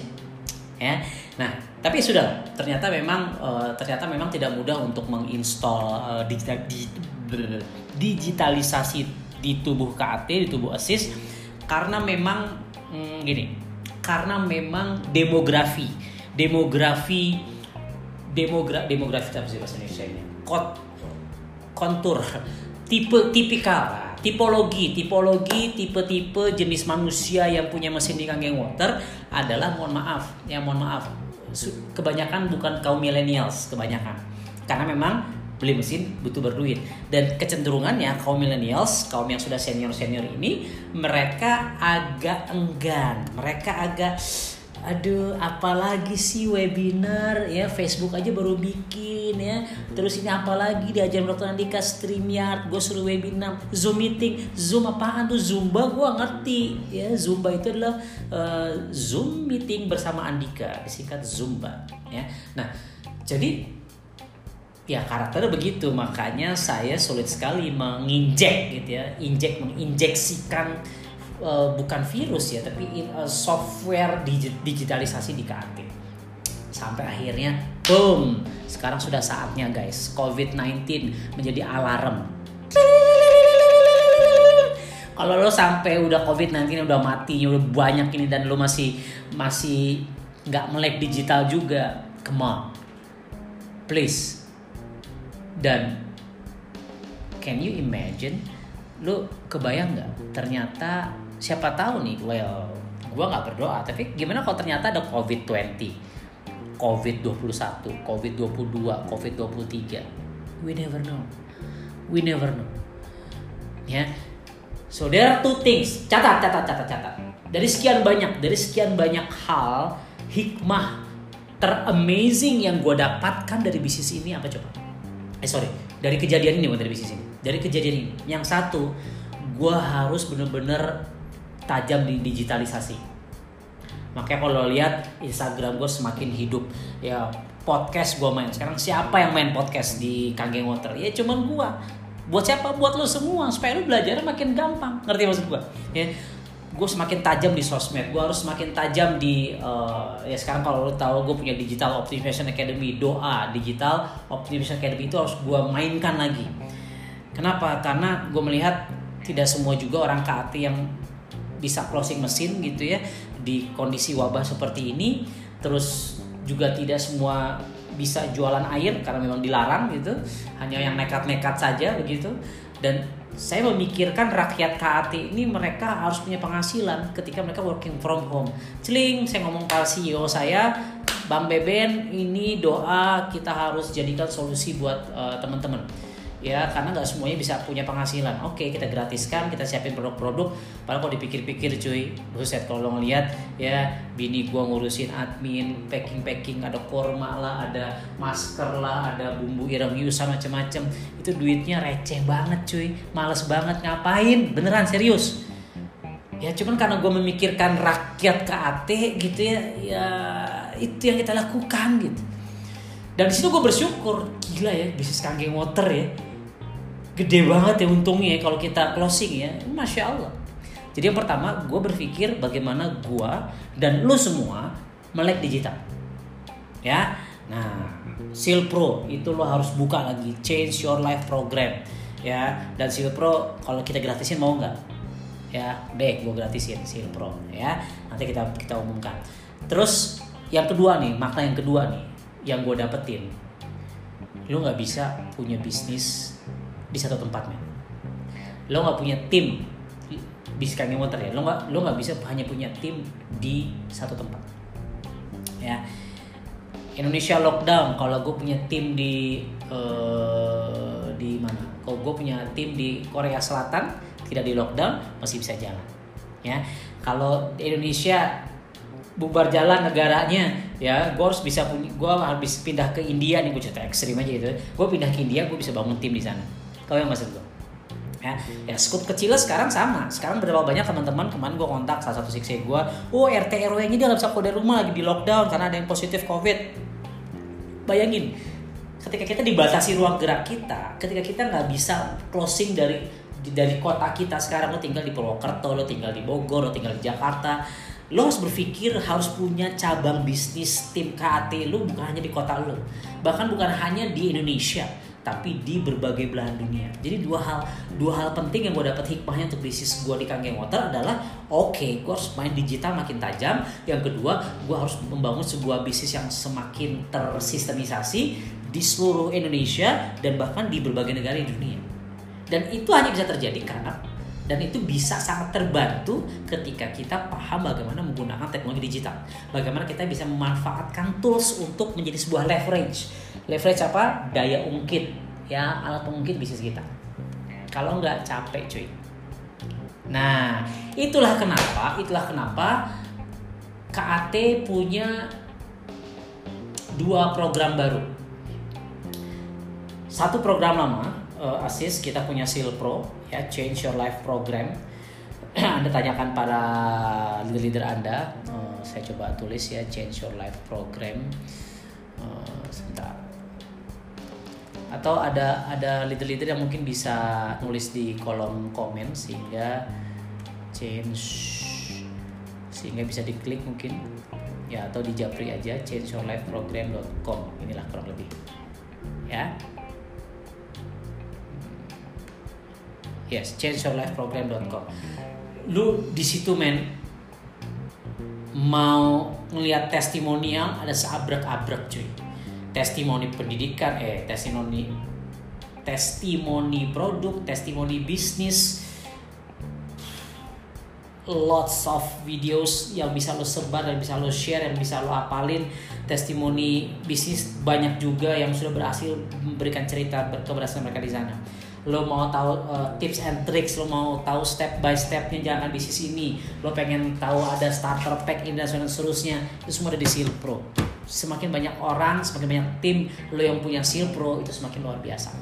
Ya. Nah tapi sudah ternyata memang uh, ternyata memang tidak mudah untuk menginstal uh, digital, di, digitalisasi di tubuh KAT di tubuh ASIS karena memang hmm, gini karena memang demografi demografi demogra demografi apa sih bahasa Indonesia ini. Kot, kontur. Tipe tipikal. Tipologi tipologi tipe-tipe jenis manusia yang punya mesin di kangen water adalah mohon maaf ya mohon maaf kebanyakan bukan kaum millennials kebanyakan. Karena memang beli mesin butuh berduit. Dan kecenderungannya kaum millennials kaum yang sudah senior senior ini mereka agak enggan mereka agak aduh apalagi sih webinar ya Facebook aja baru bikin ya. Terus ini apalagi diajarin dokter Andika StreamYard gue suruh webinar Zoom meeting. Zoom apaan tuh? Zumba gue ngerti. Ya Zumba itu adalah uh, Zoom meeting bersama Andika disingkat Zumba ya. Nah jadi ya karakternya begitu. Makanya saya sulit sekali menginjek gitu ya injek menginjeksikan uh, bukan virus ya tapi in, uh, software digitalisasi di KAT sampai akhirnya boom! Sekarang sudah saatnya guys. COVID-19 menjadi alarm. Kalau lo sampai udah COVID-19 udah mati udah banyak ini dan lo masih masih nggak melek digital juga come on. Please. Dan can you imagine lo kebayang nggak? Ternyata siapa tahu nih well gue nggak berdoa tapi gimana kalau ternyata ada covid 20 covid 21 covid 22 covid 23 we never know. We never know. Ya. Yeah. so there are two things. Catat catat catat catat. Dari sekian banyak dari sekian banyak hal hikmah teramazing yang gue dapatkan dari bisnis ini apa coba? Eh sorry. Dari kejadian ini bukan dari bisnis ini dari kejadian ini. Yang satu gue harus bener-bener tajam di digitalisasi. Makanya kalau lihat Instagram gue semakin hidup. Ya podcast gue main. Sekarang siapa yang main podcast di Kangeng Water? Ya cuman gue buat siapa? Buat lo semua. Supaya lo belajar makin gampang. Ngerti maksud gue ya gue semakin tajam di sosmed. Gue harus semakin tajam di uh, ya sekarang kalau lo tahu gue punya digital optimization academy doa digital optimization academy itu harus gue mainkan lagi kenapa? Karena gue melihat tidak semua juga orang KAT yang bisa closing mesin gitu ya di kondisi wabah seperti ini. Terus juga tidak semua bisa jualan air karena memang dilarang gitu. Hanya yang nekat-nekat saja begitu. Dan saya memikirkan rakyat KAT ini mereka harus punya penghasilan ketika mereka working from home. Celing saya ngomong ke CEO saya Bang Beben ini doa kita harus jadikan solusi buat uh, teman-teman ya karena nggak semuanya bisa punya penghasilan. Oke kita gratiskan kita siapin produk-produk. Padahal kalau dipikir-pikir cuy buset kalau ngeliat ya bini gua ngurusin admin packing packing ada korma lah ada masker lah ada bumbu ireng yusa macam-macam itu duitnya receh banget cuy. Males banget. Ngapain? Beneran serius. Ya cuman karena gue memikirkan rakyat KAT gitu ya ya itu yang kita lakukan gitu. Dan di situ gue bersyukur. Gila ya bisnis kangen water ya gede banget ya untungnya ya kalau kita closing ya. Masya Allah. Jadi yang pertama gue berpikir bagaimana gue dan lo semua melek digital. Ya? Nah Seal Pro itu lo harus buka lagi. Change your life program. Ya? Dan Seal Pro kalau kita gratisin mau nggak? Ya? Deh gue gratisin Seal Pro. Ya? Nanti kita kita umumkan. Terus yang kedua nih makna yang kedua nih yang gue dapetin. Lo nggak bisa punya bisnis di satu tempat men. Lo nggak punya tim di Skyline Water ya? Lo nggak lo nggak bisa hanya punya tim di satu tempat. Ya. Indonesia lockdown kalau gue punya tim di uh, di mana? Kalau gue punya tim di Korea Selatan tidak di lockdown masih bisa jalan. Ya. Kalau Indonesia bubar jalan negaranya ya gue harus bisa punya gue harus pindah ke India nih gue cerita ekstrim aja gitu. Gue pindah ke India gue bisa bangun tim di sana kau yang maksud gue ya ya skut kecil sekarang sama. Sekarang berapa banyak teman-teman kemarin gue kontak salah satu siksi gue oh RT RW nggak bisa keluar dari rumah lagi di lockdown karena ada yang positif covid. Bayangin ketika kita dibatasi ruang gerak kita ketika kita nggak bisa closing dari dari kota kita sekarang lo tinggal di Purwokerto lo tinggal di Bogor lo tinggal di Jakarta lo harus berpikir harus punya cabang bisnis tim KAT lo bukan hanya di kota lo. Bahkan bukan hanya di Indonesia tapi di berbagai belahan dunia. Jadi dua hal dua hal penting yang gue dapat hikmahnya untuk bisnis gue di Kangen Water adalah oke, okay, gue harus main digital makin tajam. Yang kedua, gue harus membangun sebuah bisnis yang semakin tersistemisasi di seluruh Indonesia dan bahkan di berbagai negara di dunia. Dan itu hanya bisa terjadi karena dan itu bisa sangat terbantu ketika kita paham bagaimana menggunakan teknologi digital. Bagaimana kita bisa memanfaatkan tools untuk menjadi sebuah leverage. Leverage apa? Daya ungkit ya alat pengungkit bisnis kita. Kalau nggak capek cuy. Nah, itulah kenapa, itulah kenapa KAT punya dua program baru. Satu program lama, uh, ASIS kita punya Seal Pro ya Change Your Life Program. *clears throat* anda tanyakan para leader-leader Anda, uh, saya coba tulis ya Change Your Life Program. Uh, sebentar. Atau ada ada leader-leader yang mungkin bisa nulis di kolom komen sehingga change sehingga bisa diklik mungkin ya atau di japri aja changeyourlifeprogram.com inilah kurang lebih ya yes changeyourlifeprogram.com lu di situ men mau ngelihat testimonial ada seabrek-abrek cuy. Testimoni pendidikan eh testimoni testimoni produk testimoni bisnis. Lots of videos yang bisa lo sebar dan bisa lo share yang bisa lo apalin. Testimoni bisnis banyak juga yang sudah berhasil memberikan cerita keberhasilan mereka di sana lo mau tahu uh, tips and tricks lo mau tahu step by stepnya jangan bisnis ini lo pengen tahu ada starter pack ini dan seterusnya itu semua ada di Seal Pro. Semakin banyak orang semakin banyak tim lo yang punya Seal Pro itu semakin luar biasa.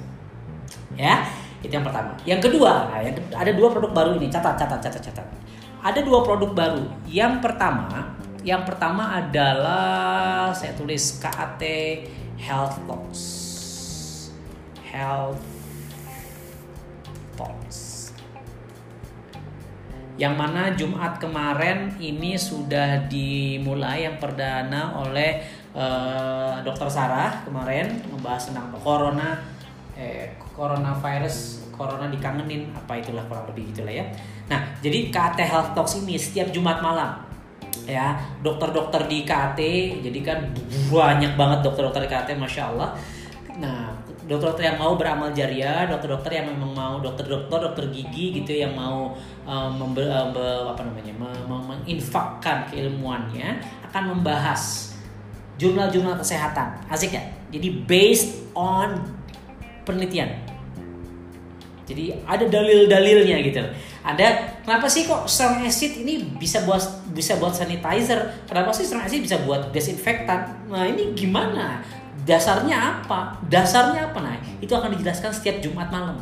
Ya itu yang pertama. Yang kedua nah, ada dua produk baru ini. Catat catat catat catat. Ada dua produk baru. Yang pertama yang pertama adalah saya tulis KAT Health Talks. Health Talks. Yang mana Jumat kemarin ini sudah dimulai yang perdana oleh uh, Dokter Sarah kemarin membahas tentang corona eh coronavirus corona dikangenin apa itulah kurang lebih gitulah ya. Nah, jadi KT Health Talks ini setiap Jumat malam ya dokter-dokter di KT jadi kan banyak banget dokter-dokter di KT masya Allah nah dokter-dokter yang mau beramal jariah, dokter-dokter yang memang mau dokter-dokter dokter gigi gitu yang mau um, member, um, apa namanya menginfakkan keilmuannya akan membahas jumlah-jumlah kesehatan. Asik ya? Jadi based on penelitian. Jadi ada dalil-dalilnya gitu. Ada kenapa sih kok strong acid ini bisa buat bisa buat sanitizer? Kenapa sih strong acid bisa buat desinfektan? Nah, ini gimana? Dasarnya apa? Dasarnya apa? Nah, itu akan dijelaskan setiap Jumat malam.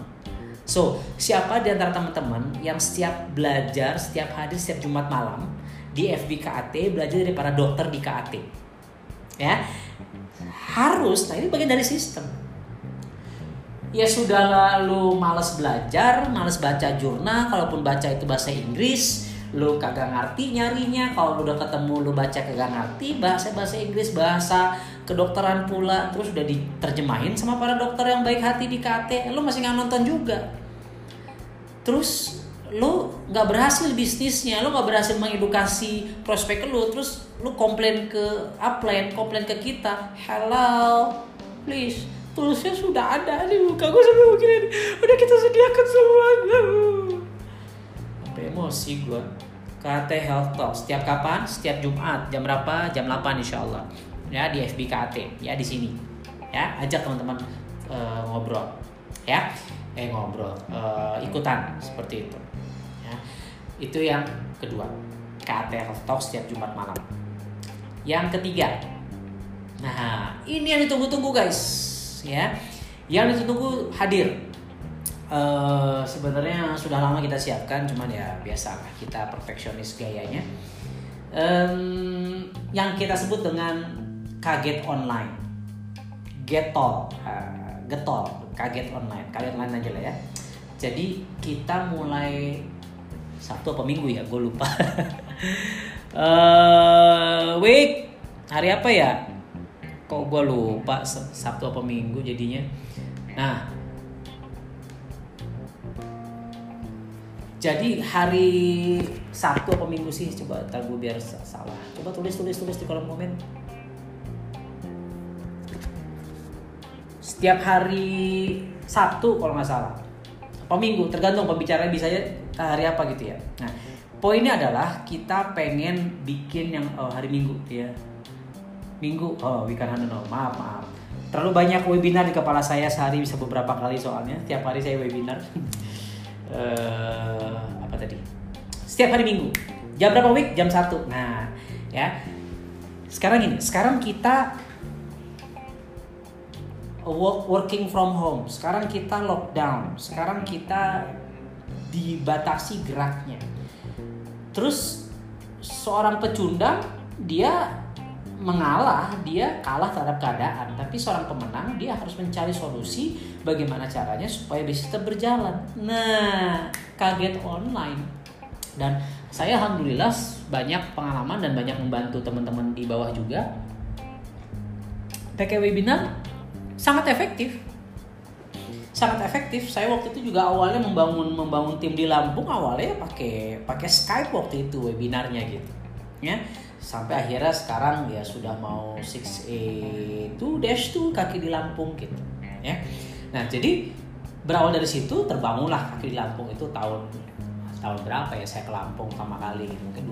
So, siapa di antara teman-teman yang setiap belajar, setiap hadir setiap Jumat malam di FB KAT, belajar dari para dokter di KAT? Ya, harus. Nah, ini bagian dari sistem. Ya sudah lalu males belajar, males baca jurnal, kalaupun baca itu bahasa Inggris, lu kagak ngerti nyarinya. Kalau udah ketemu lu baca kagak ngerti bahasa bahasa Inggris bahasa kedokteran pula terus udah diterjemahin sama para dokter yang baik hati di KT lu masih nggak nonton juga. Terus lu nggak berhasil bisnisnya lu nggak berhasil mengedukasi prospek lu terus lu komplain ke upline komplain ke kita hello please tulisnya sudah ada di muka gue sampai begini. Udah kita sediakan semuanya emosi gue KT Health Talk. Setiap kapan? Setiap Jumat. Jam berapa? Jam 8 insya Allah ya di FBKT ya di sini. Ya ajak teman-teman uh, ngobrol. Ya? Eh ngobrol. Uh, ikutan. Seperti itu. Ya? Itu yang kedua. KT Health Talk setiap Jumat malam. Yang ketiga. Nah ini yang ditunggu-tunggu guys. Ya? Yang ditunggu hadir uh, sebenarnya sudah lama kita siapkan cuman ya biasa kita perfeksionis gayanya. Um, yang kita sebut dengan kaget online. Getol. Uh, getol. Kaget online. Kaget online aja lah ya. Jadi kita mulai Sabtu apa Minggu ya? Gue lupa. *laughs* Uh, week hari apa ya? Kok gue lupa Sabtu apa Minggu jadinya? Nah jadi hari Sabtu apa Minggu sih? Coba ntar biar salah. Coba tulis tulis tulis di kolom komen. Setiap hari Sabtu kalau nggak salah. Apa Minggu? Tergantung pembicaranya bisa ya hari apa gitu ya. Nah poinnya adalah kita pengen bikin yang oh, hari Minggu ya Minggu oh weekend no maaf maaf. Terlalu banyak webinar di kepala saya sehari bisa beberapa kali soalnya. Tiap hari saya webinar *laughs* uh, apa tadi? Setiap hari minggu. Jam berapa week jam satu. Nah ya. Sekarang ini sekarang kita work, working from home. Sekarang kita lockdown. Sekarang kita dibatasi geraknya. Terus seorang pecundang dia mengalah, dia kalah terhadap keadaan. Tapi seorang pemenang dia harus mencari solusi bagaimana caranya supaya bisnis tetap berjalan. Nah, kaget online. Dan saya alhamdulillah banyak pengalaman dan banyak membantu teman-teman di bawah juga. Pakai webinar sangat efektif. Sangat efektif. Saya waktu itu juga awalnya membangun membangun tim di Lampung awalnya pakai pakai Skype waktu itu webinarnya gitu. Ya sampai akhirnya sekarang ya sudah mau 6A2 dash 2 kaki di Lampung gitu ya. Nah jadi berawal dari situ terbangunlah kaki di Lampung itu tahun tahun berapa ya saya ke Lampung pertama kali mungkin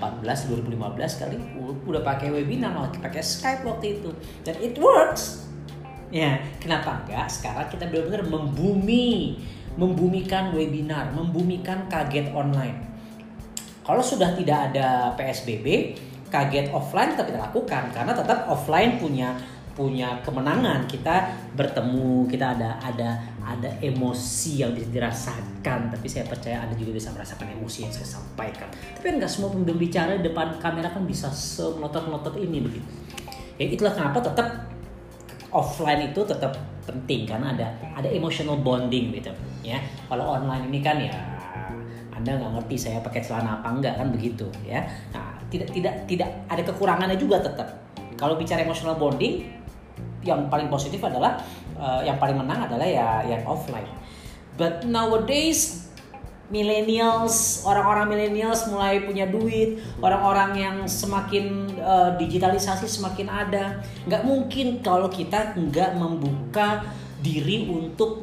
2014 2015 kali udah pakai webinar pakai Skype waktu itu. Dan it works. Ya kenapa enggak? Sekarang kita benar-benar membumi membumikan webinar membumikan kaget online kalau sudah tidak ada PSBB, kaget offline tetap kita lakukan karena tetap offline punya punya kemenangan. Kita bertemu kita ada ada ada emosi yang bisa dirasakan tapi saya percaya anda juga bisa merasakan emosi yang saya sampaikan. Tapi kan nggak semua pembicara depan kamera kan bisa semelotot-melotot ini begitu. Ya itulah kenapa tetap offline itu tetap penting karena ada ada emotional bonding gitu ya kalau online ini kan ya anda nggak ngerti saya pakai celana apa enggak kan begitu ya. Nah, tidak tidak tidak ada kekurangannya juga tetap. Kalau bicara emotional bonding, yang paling positif adalah uh, yang paling menang adalah ya yang offline. But nowadays millennials, orang-orang millennials mulai punya duit, orang-orang yang semakin uh, digitalisasi semakin ada. Nggak mungkin kalau kita nggak membuka diri untuk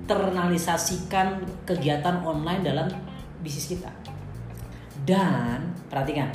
menginternalisasikan kegiatan online dalam bisnis kita. Dan perhatikan,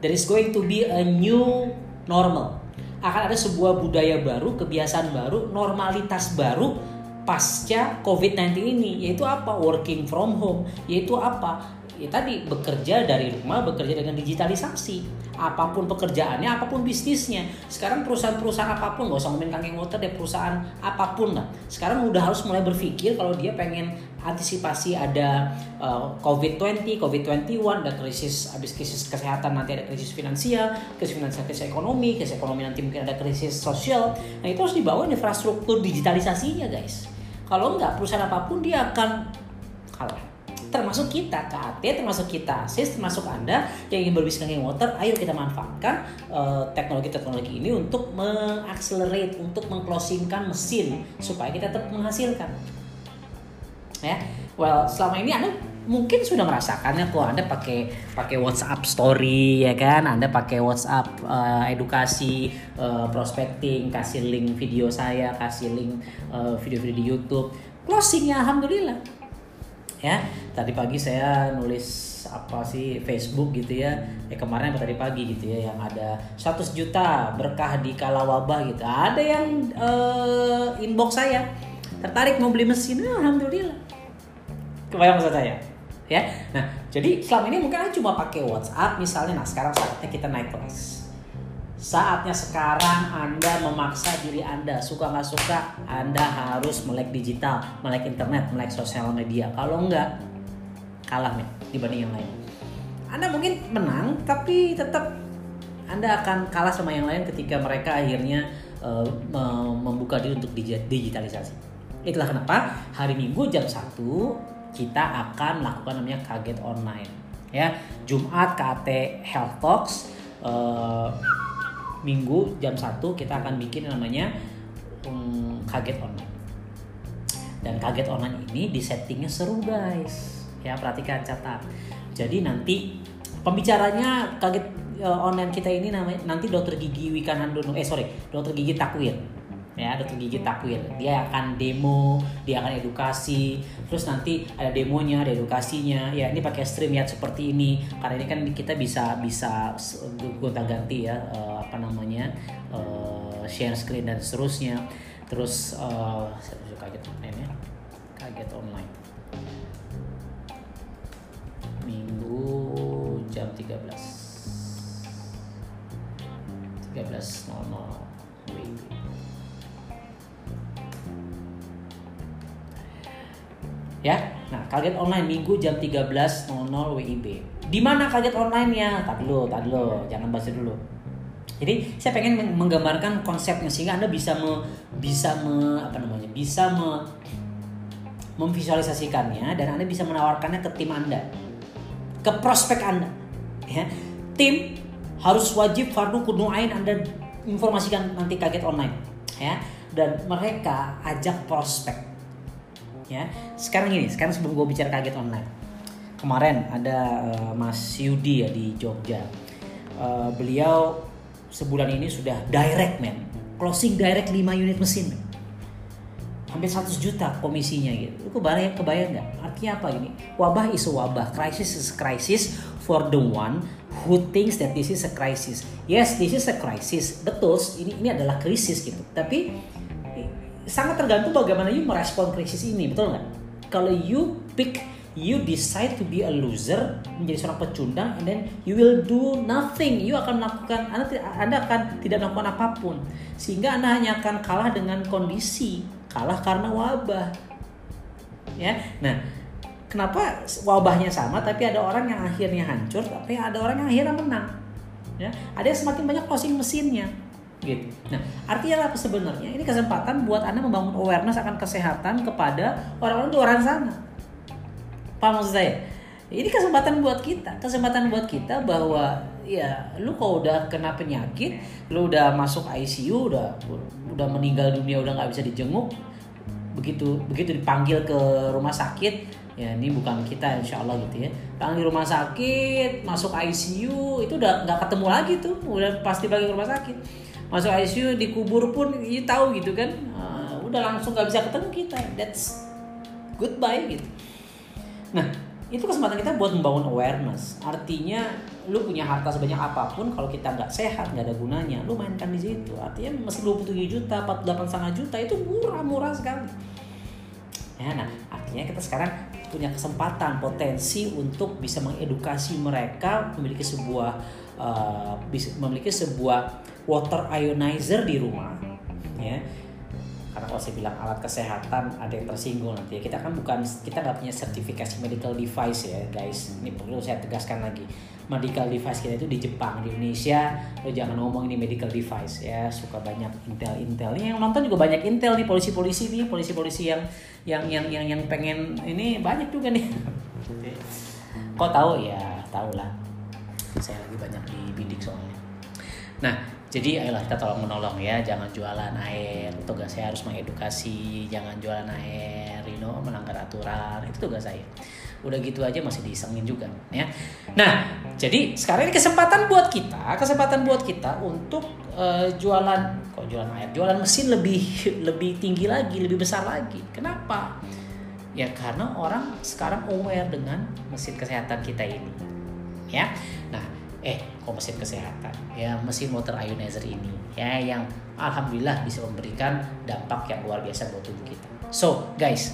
there is going to be a new normal. Akan ada sebuah budaya baru, kebiasaan baru, normalitas baru pasca COVID-19 ini, yaitu apa? Working from home, yaitu apa? Ya tadi bekerja dari rumah, bekerja dengan digitalisasi. Apa pun pekerjaannya, apa pun bisnisnya. Sekarang perusahaan-perusahaan apa pun, gak usah ngomongin kangking water deh, perusahaan apa pun lah. Sekarang udah harus mulai berpikir kalau dia pengen antisipasi ada uh, COVID-20, COVID-21, ada krisis, habis krisis kesehatan nanti ada krisis finansial, krisis finansial, krisis ekonomi, krisis ekonomi nanti mungkin ada krisis sosial. Nah itu harus dibawa infrastruktur digitalisasinya guys. Kalau enggak perusahaan apa pun dia akan kalah termasuk kita KAT termasuk kita SIS termasuk Anda yang ingin berbisnis dengan water ayo kita manfaatkan eh, teknologi-teknologi uh, ini untuk mengakselerate untuk mengclosingkan mesin supaya kita tetap menghasilkan. Ya well selama ini Anda mungkin sudah merasakannya kok Anda pakai pakai WhatsApp story ya kan? Anda pakai WhatsApp uh, edukasi uh, prospecting kasih link video saya kasih link video-video uh, video -video di YouTube. Closingnya alhamdulillah ya. Tadi pagi saya nulis apa sih Facebook gitu ya. Ya kemarin apa tadi pagi gitu ya yang ada 100 juta berkah di kala wabah gitu. Ada yang uh, inbox saya tertarik mau beli mesin. Nah, alhamdulillah. Kebayang maksud saya? Ya? Nah jadi selama ini mungkin cuma pakai WhatsApp misalnya. Nah sekarang saatnya kita naik kelas Saatnya sekarang Anda memaksa diri Anda, suka nggak suka, Anda harus melek digital, melek internet, melek sosial media. Kalau enggak, kalah nih dibanding yang lain. Anda mungkin menang, tapi tetap Anda akan kalah sama yang lain ketika mereka akhirnya uh, membuka diri untuk digitalisasi. Itulah kenapa hari Minggu jam 1 kita akan melakukan namanya kaget online. Ya, Jumat KT Health Talks. Uh, minggu jam 1 kita akan bikin namanya um, kaget online. Dan kaget online ini di settingnya seru guys. Ya perhatikan catat. Jadi nanti pembicaranya kaget uh, online kita ini namanya nanti dokter gigi Wikanandono eh sorry dokter gigi Takwir ya dokter gigi takwil. Dia akan demo dia akan edukasi. Terus nanti ada demonya ada edukasinya. Ya ini pakai stream ya seperti ini. Karena ini kan kita bisa bisa gonta ganti ya uh, apa namanya uh, share screen dan seterusnya. Terus uh, saya kaget online ya kaget online. Minggu jam 13 13.00 ya. Nah, kaget online minggu jam 13.00 WIB. Di mana kaget online-nya? Tak dulu, tak dulu, jangan baca dulu. Jadi saya pengen menggambarkan konsepnya sehingga Anda bisa me, bisa me, apa namanya? bisa me, memvisualisasikannya dan Anda bisa menawarkannya ke tim Anda. Ke prospek Anda. Ya. Tim harus wajib fardu kudu ain Anda informasikan nanti kaget online ya dan mereka ajak prospek ya sekarang ini sekarang sebelum gue bicara kaget online. Kemarin ada uh, Mas Yudi ya di Jogja. Uh, beliau sebulan ini sudah direct man closing direct 5 unit mesin. Hampir 100 juta komisinya gitu. Lu kebayang kebayang nggak? Artinya apa ini? Wabah isu wabah. Crisis is crisis for the one who thinks that this is a crisis. Yes this is a crisis. Betul ini ini adalah krisis gitu. Tapi sangat tergantung bagaimana you merespon krisis ini, betul nggak? Kalau you pick, you decide to be a loser, menjadi seorang pecundang, and then you will do nothing. You akan melakukan, anda, anda akan tidak melakukan apa pun, sehingga anda hanya akan kalah dengan kondisi, kalah karena wabah. Ya, nah kenapa wabahnya sama tapi ada orang yang akhirnya hancur tapi ada orang yang akhirnya menang ya ada yang semakin banyak closing mesinnya gitu. Nah, artinya apa sebenarnya? Ini kesempatan buat Anda membangun awareness akan kesehatan kepada orang-orang di luar sana. Paham maksud saya? Ini kesempatan buat kita, kesempatan buat kita bahwa ya lu kalau udah kena penyakit, lu udah masuk ICU, udah udah meninggal dunia, udah nggak bisa dijenguk, begitu begitu dipanggil ke rumah sakit, ya ini bukan kita insya Allah gitu ya panggil rumah sakit masuk ICU itu udah nggak ketemu lagi tuh udah pasti bagi rumah sakit masuk ICU dikubur pun ya tahu gitu kan. Uh, udah langsung gak bisa ketemu kita. That's goodbye gitu. Nah itu kesempatan kita buat membangun awareness. Artinya lu punya harta sebanyak apa pun kalau kita nggak sehat nggak ada gunanya lu mainkan di situ. Artinya meski 27 juta 48 setengah juta itu murah murah sekali. Ya nah artinya kita sekarang punya kesempatan potensi untuk bisa mengedukasi mereka memiliki sebuah uh, memiliki sebuah water ionizer di rumah ya. Karena kalau saya bilang alat kesehatan ada yang tersinggung nanti. Kita kan bukan kita nggak punya sertifikasi medical device ya guys. Ini perlu saya tegaskan lagi. Medical device kita itu di Jepang di Indonesia. Lo jangan ngomong ini medical device ya. Suka banyak intel intel yang nonton juga banyak intel nih polisi polisi nih polisi polisi yang yang yang yang yang pengen ini banyak juga nih. Kok tahu? Ya tahu lah. Saya lagi banyak di bidik soalnya. Nah jadi ayolah kita tolong menolong ya jangan jualan air. Tugas saya harus mengedukasi jangan jualan air you know, melanggar aturan. Itu tugas saya. Udah gitu aja masih disengin juga ya. Nah jadi sekarang ini kesempatan buat kita kesempatan buat kita untuk uh, jualan kok jualan air? Jualan mesin lebih *laughs* lebih tinggi lagi lebih besar lagi. Kenapa? Ya karena orang sekarang aware dengan mesin kesehatan kita ini. Ya. Nah, eh kok mesin kesehatan? Ya, mesin water ionizer ini ya yang alhamdulillah bisa memberikan dampak yang luar biasa buat tubuh kita. So, guys,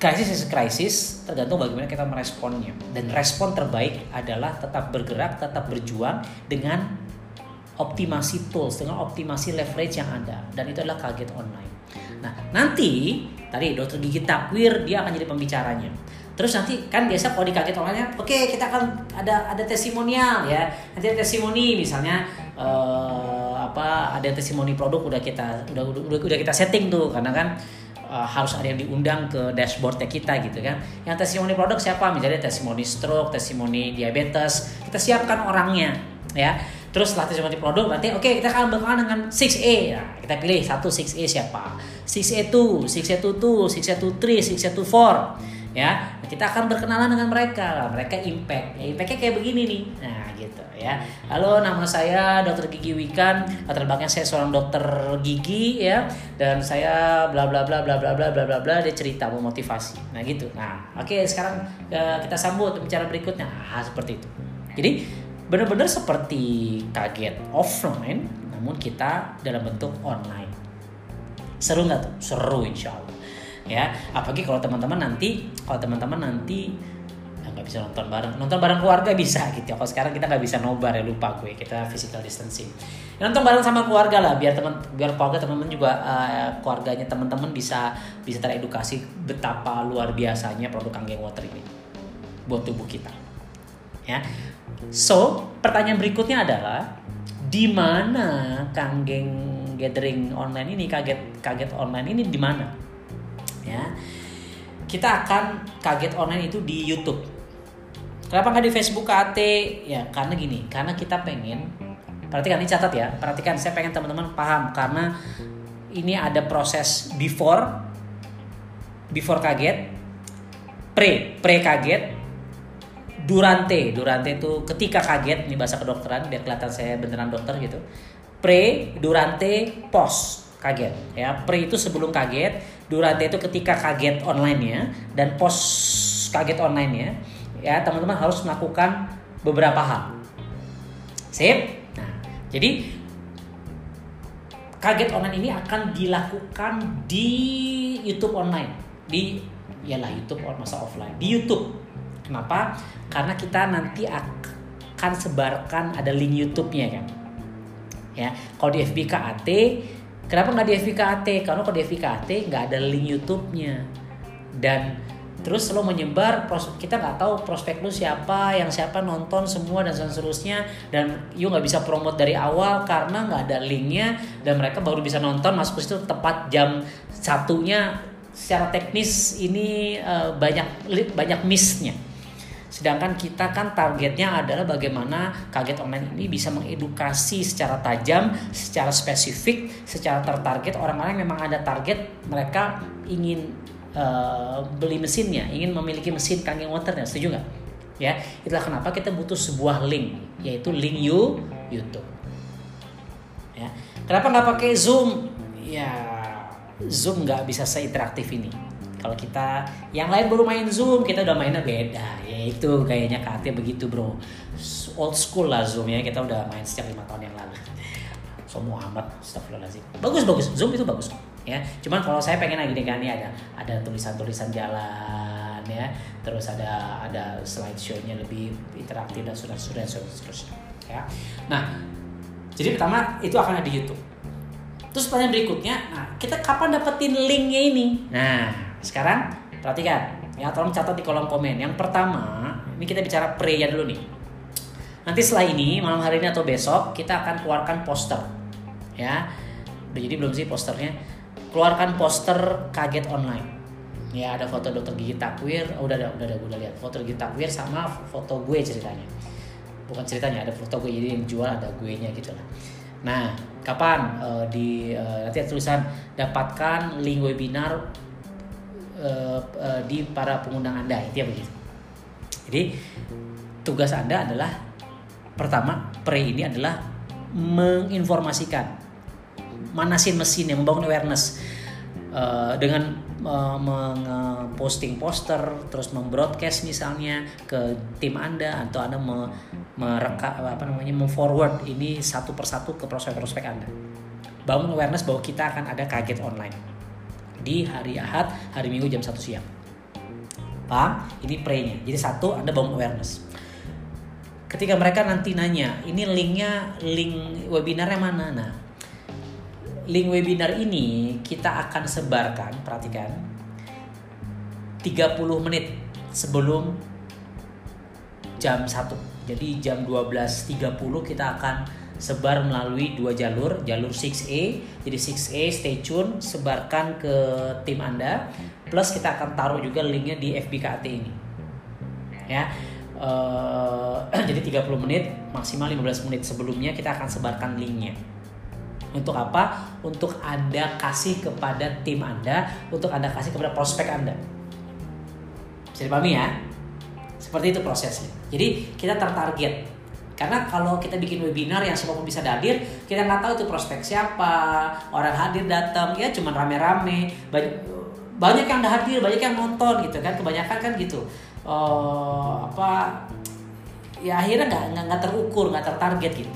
krisis is krisis tergantung bagaimana kita meresponnya dan respon terbaik adalah tetap bergerak tetap berjuang dengan optimasi tools dengan optimasi leverage yang ada dan itu adalah kaget online nah nanti tadi dokter gigi takwir dia akan jadi pembicaranya terus nanti kan biasa kalau di online oke okay, kita akan ada ada testimonial ya nanti ada testimoni misalnya uh, apa ada testimoni produk udah kita udah udah udah kita setting tuh karena kan uh, harus ada yang diundang ke dashboardnya kita gitu kan. Yang testimoni produk siapa? Misalnya testimoni stroke, testimoni diabetes, kita siapkan orangnya ya. Terus setelah testimoni produk nanti oke okay, kita akan berkenalan dengan 6A. Nah, kita pilih satu 6A siapa? 6A2, 6A22, 6A23, 6A24 ya kita akan berkenalan dengan mereka. Mereka impact. Ya, impactnya kayak begini nih. Nah gitu ya. Halo nama saya dokter gigi Wikan. Latar belakangnya saya seorang dokter gigi ya. Dan saya bla bla bla bla bla bla bla bla bla dia cerita memotivasi. Nah gitu. Nah oke okay, sekarang uh, kita sambut bicara berikutnya. Nah, seperti itu. Jadi benar-benar seperti kaget offline namun kita dalam bentuk online. Seru nggak tuh? Seru insya Allah ya. Apalagi kalau teman-teman nanti kalau teman-teman nanti ya nggak bisa nonton bareng. Nonton bareng keluarga bisa *laughs* gitu. Kalau sekarang kita nggak bisa nobar ya lupa gue. Kita physical distancing. Ya, nonton bareng sama keluarga lah biar teman biar keluarga teman-teman juga uh, keluarganya teman-teman bisa bisa teredukasi betapa luar biasanya produk Kanggeng Water ini buat tubuh kita. Ya. So pertanyaan berikutnya adalah di mana Kanggeng gathering online ini? Kaget kaget online ini di mana ya. Kita akan kaget online itu di YouTube. Kenapa nggak di Facebook KT ya karena gini karena kita pengen perhatikan ini catat ya perhatikan saya pengen teman-teman paham karena ini ada proses before before kaget pre pre kaget durante durante itu ketika kaget ini bahasa kedokteran biar kelihatan saya beneran dokter gitu pre durante post kaget ya pre itu sebelum kaget Durante itu ketika kaget online-nya dan post kaget online-nya ya teman-teman harus melakukan beberapa hal. Sip. Nah, jadi kaget online ini akan dilakukan di YouTube online, di ialah YouTube masa offline, di YouTube. Kenapa? Karena kita nanti akan sebarkan ada link YouTube-nya kan. Ya, kalau di FBKAT Kenapa nggak di FVKAT? Karena kalau di FVKAT nggak ada link YouTube-nya. Dan terus lo menyebar kita nggak tahu prospek lu siapa yang siapa nonton semua dan seterusnya dan you nggak bisa promote dari awal karena nggak ada linknya dan mereka baru bisa nonton masuk ke situ tepat jam satunya secara teknis ini uh, banyak banyak missnya Sedangkan kita kan targetnya adalah bagaimana kaget online ini bisa mengedukasi secara tajam, secara spesifik, secara tertarget orang-orang yang memang ada target mereka ingin uh, beli mesinnya, ingin memiliki mesin kanging waternya, setuju nggak? Ya, itulah kenapa kita butuh sebuah link, yaitu link you YouTube. Ya, kenapa nggak pakai Zoom? Ya, Zoom nggak bisa seinteraktif ini kalau kita yang lain baru main Zoom, kita udah mainnya beda. Ya itu kayaknya KT begitu, Bro. Old school lah Zoom ya. Kita udah main sejak lima tahun yang lalu. So Muhammad, astagfirullahaladzim. Bagus bagus, Zoom itu bagus. Ya, cuman kalau saya pengen lagi nih ada ada tulisan-tulisan jalan ya, terus ada ada slide show-nya lebih interaktif dan sudah sudah seterusnya. Ya. Nah, jadi pertama itu akan ada di YouTube. Terus pertanyaan berikutnya, nah kita kapan dapetin linknya ini? Nah, sekarang perhatikan ya tolong catat di kolom komen. Yang pertama, ini kita bicara pre ya dulu nih. Nanti setelah ini malam hari ini atau besok kita akan keluarkan poster. Ya. Udah jadi belum sih posternya? Keluarkan poster kaget online. Ya ada foto dokter gigi takwir, oh, udah ada, udah ada, udah lihat foto gigi takwir sama foto gue ceritanya. Bukan ceritanya, ada foto gue jadi yang jual ada gue nya gitu lah. Nah, kapan uh, di uh, nanti ada tulisan dapatkan link webinar uh, uh, di para pengundang Anda itu ya begitu. Jadi tugas Anda adalah pertama pre ini adalah menginformasikan manasin mesin yang membangun awareness. Uh, dengan posting poster terus membroadcast misalnya ke tim anda atau anda me, mereka apa namanya memforward ini satu persatu ke prospek-prospek anda. Bangun awareness bahwa kita akan ada kaget online di hari Ahad hari Minggu jam 1 siang. Paham? Ini pre-nya. Jadi satu anda bangun awareness. Ketika mereka nanti nanya ini linknya link webinarnya mana? Nah link webinar ini kita akan sebarkan, perhatikan, 30 menit sebelum jam 1. Jadi jam 12.30 kita akan sebar melalui dua jalur, jalur 6A. Jadi 6A stay tune, sebarkan ke tim Anda. Plus kita akan taruh juga linknya di FBKT ini. Ya. Uh, *clears throat* jadi 30 menit maksimal 15 menit sebelumnya kita akan sebarkan linknya. Untuk apa? Untuk Anda kasih kepada tim Anda, untuk Anda kasih kepada prospek Anda. Bisa dipahami ya? Seperti itu prosesnya. Jadi kita tertarget. Karena kalau kita bikin webinar yang siapa pun bisa hadir, kita nggak tahu itu prospek siapa, orang hadir datang, ya cuma rame-rame, banyak, banyak yang hadir, banyak yang nonton gitu kan, kebanyakan kan gitu. Uh, apa ya akhirnya nggak nggak terukur, nggak tertarget gitu.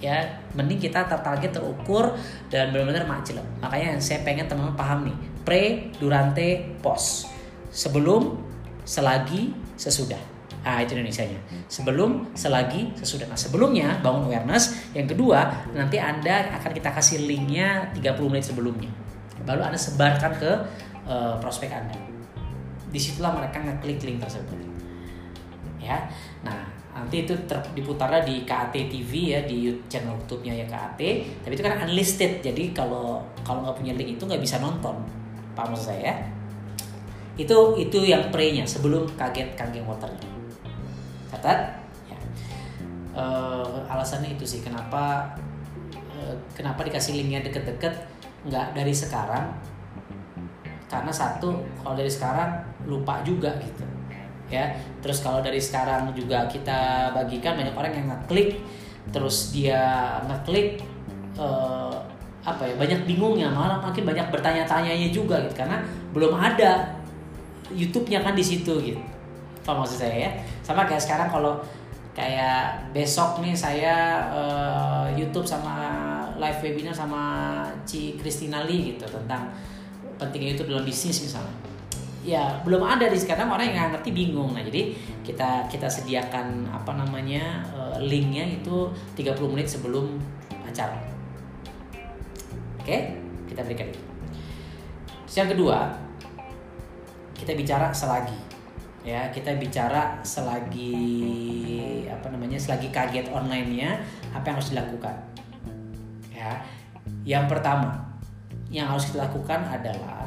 Ya mending kita tertarget terukur dan benar-benar macet makanya saya pengen teman-teman paham nih pre durante post sebelum selagi sesudah ah itu Indonesia-nya. Sebelum selagi sesudah nah sebelumnya bangun awareness yang kedua nanti anda akan kita kasih linknya 30 menit sebelumnya. Baru anda sebarkan ke uh, prospek anda. Di situlah mereka ngeklik link tersebut. Ya nah nanti itu ter, diputarnya di KAT TV ya di channel YouTube-nya ya KAT tapi itu kan unlisted jadi kalau kalau nggak punya link itu nggak bisa nonton. Pak maksud saya? Itu itu yang pre-nya sebelum kaget kangen waternya catat. Ya. uh, alasannya itu sih kenapa uh, kenapa dikasih linknya deket-deket nggak dari sekarang? Karena satu kalau dari sekarang lupa juga gitu. Ya. Terus kalau dari sekarang juga kita bagikan banyak orang yang ngeklik terus dia ngeklik uh, apa ya banyak bingungnya malah makin banyak bertanya-tanyanya juga gitu. Karena belum ada YouTube-nya kan di situ gitu apa maksud saya ya. Sama kayak sekarang kalau kayak besok nih saya uh, YouTube sama live webinar sama Ci Christina Lee gitu tentang pentingnya YouTube dalam bisnis misalnya. Ya belum ada di sekarang orang yang ngerti bingung. Nah jadi kita kita sediakan apa namanya uh, linknya itu 30 menit sebelum acara. Oke kita berikan Terus yang kedua kita bicara selagi ya kita bicara selagi apa namanya selagi kaget online-nya apa yang harus dilakukan? Ya yang pertama yang harus kita lakukan adalah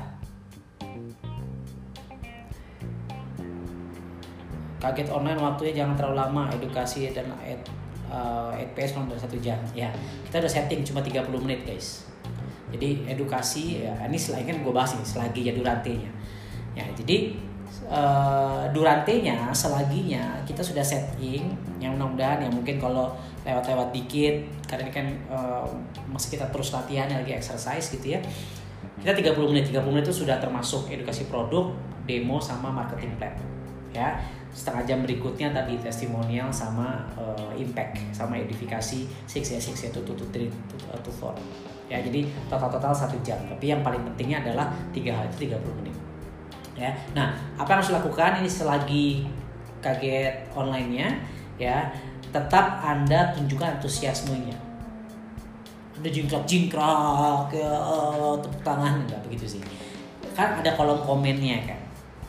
kaget online waktunya jangan terlalu lama edukasi dan ed, uh, EDPS kurang dari satu jam. Ya kita udah setting cuma 30 menit guys. Jadi edukasi ya ini selain kan gue bahas ini selagi ya durantenya ya jadi uh, durantenya selaginya kita sudah setting yang mudah-mudahan ya mungkin kalau lewat-lewat dikit karena ini kan uh, masih kita terus latihan lagi exercise gitu ya. Kita 30 menit 30 menit itu sudah termasuk edukasi produk demo sama marketing plan ya. Setengah jam berikutnya tadi testimonial sama uh, impact sama edifikasi six ya six ya tuh tuh three to four. Ya jadi total total satu jam. Tapi yang paling pentingnya adalah tiga hal itu 30 menit ya. Nah apa yang harus dilakukan? Ini selagi kaget online-nya ya tetap anda tunjukkan antusiasmenya. Udah jingkrak jingkrak ya tepuk tangan. Nggak begitu sih. Kan ada kolom komennya kan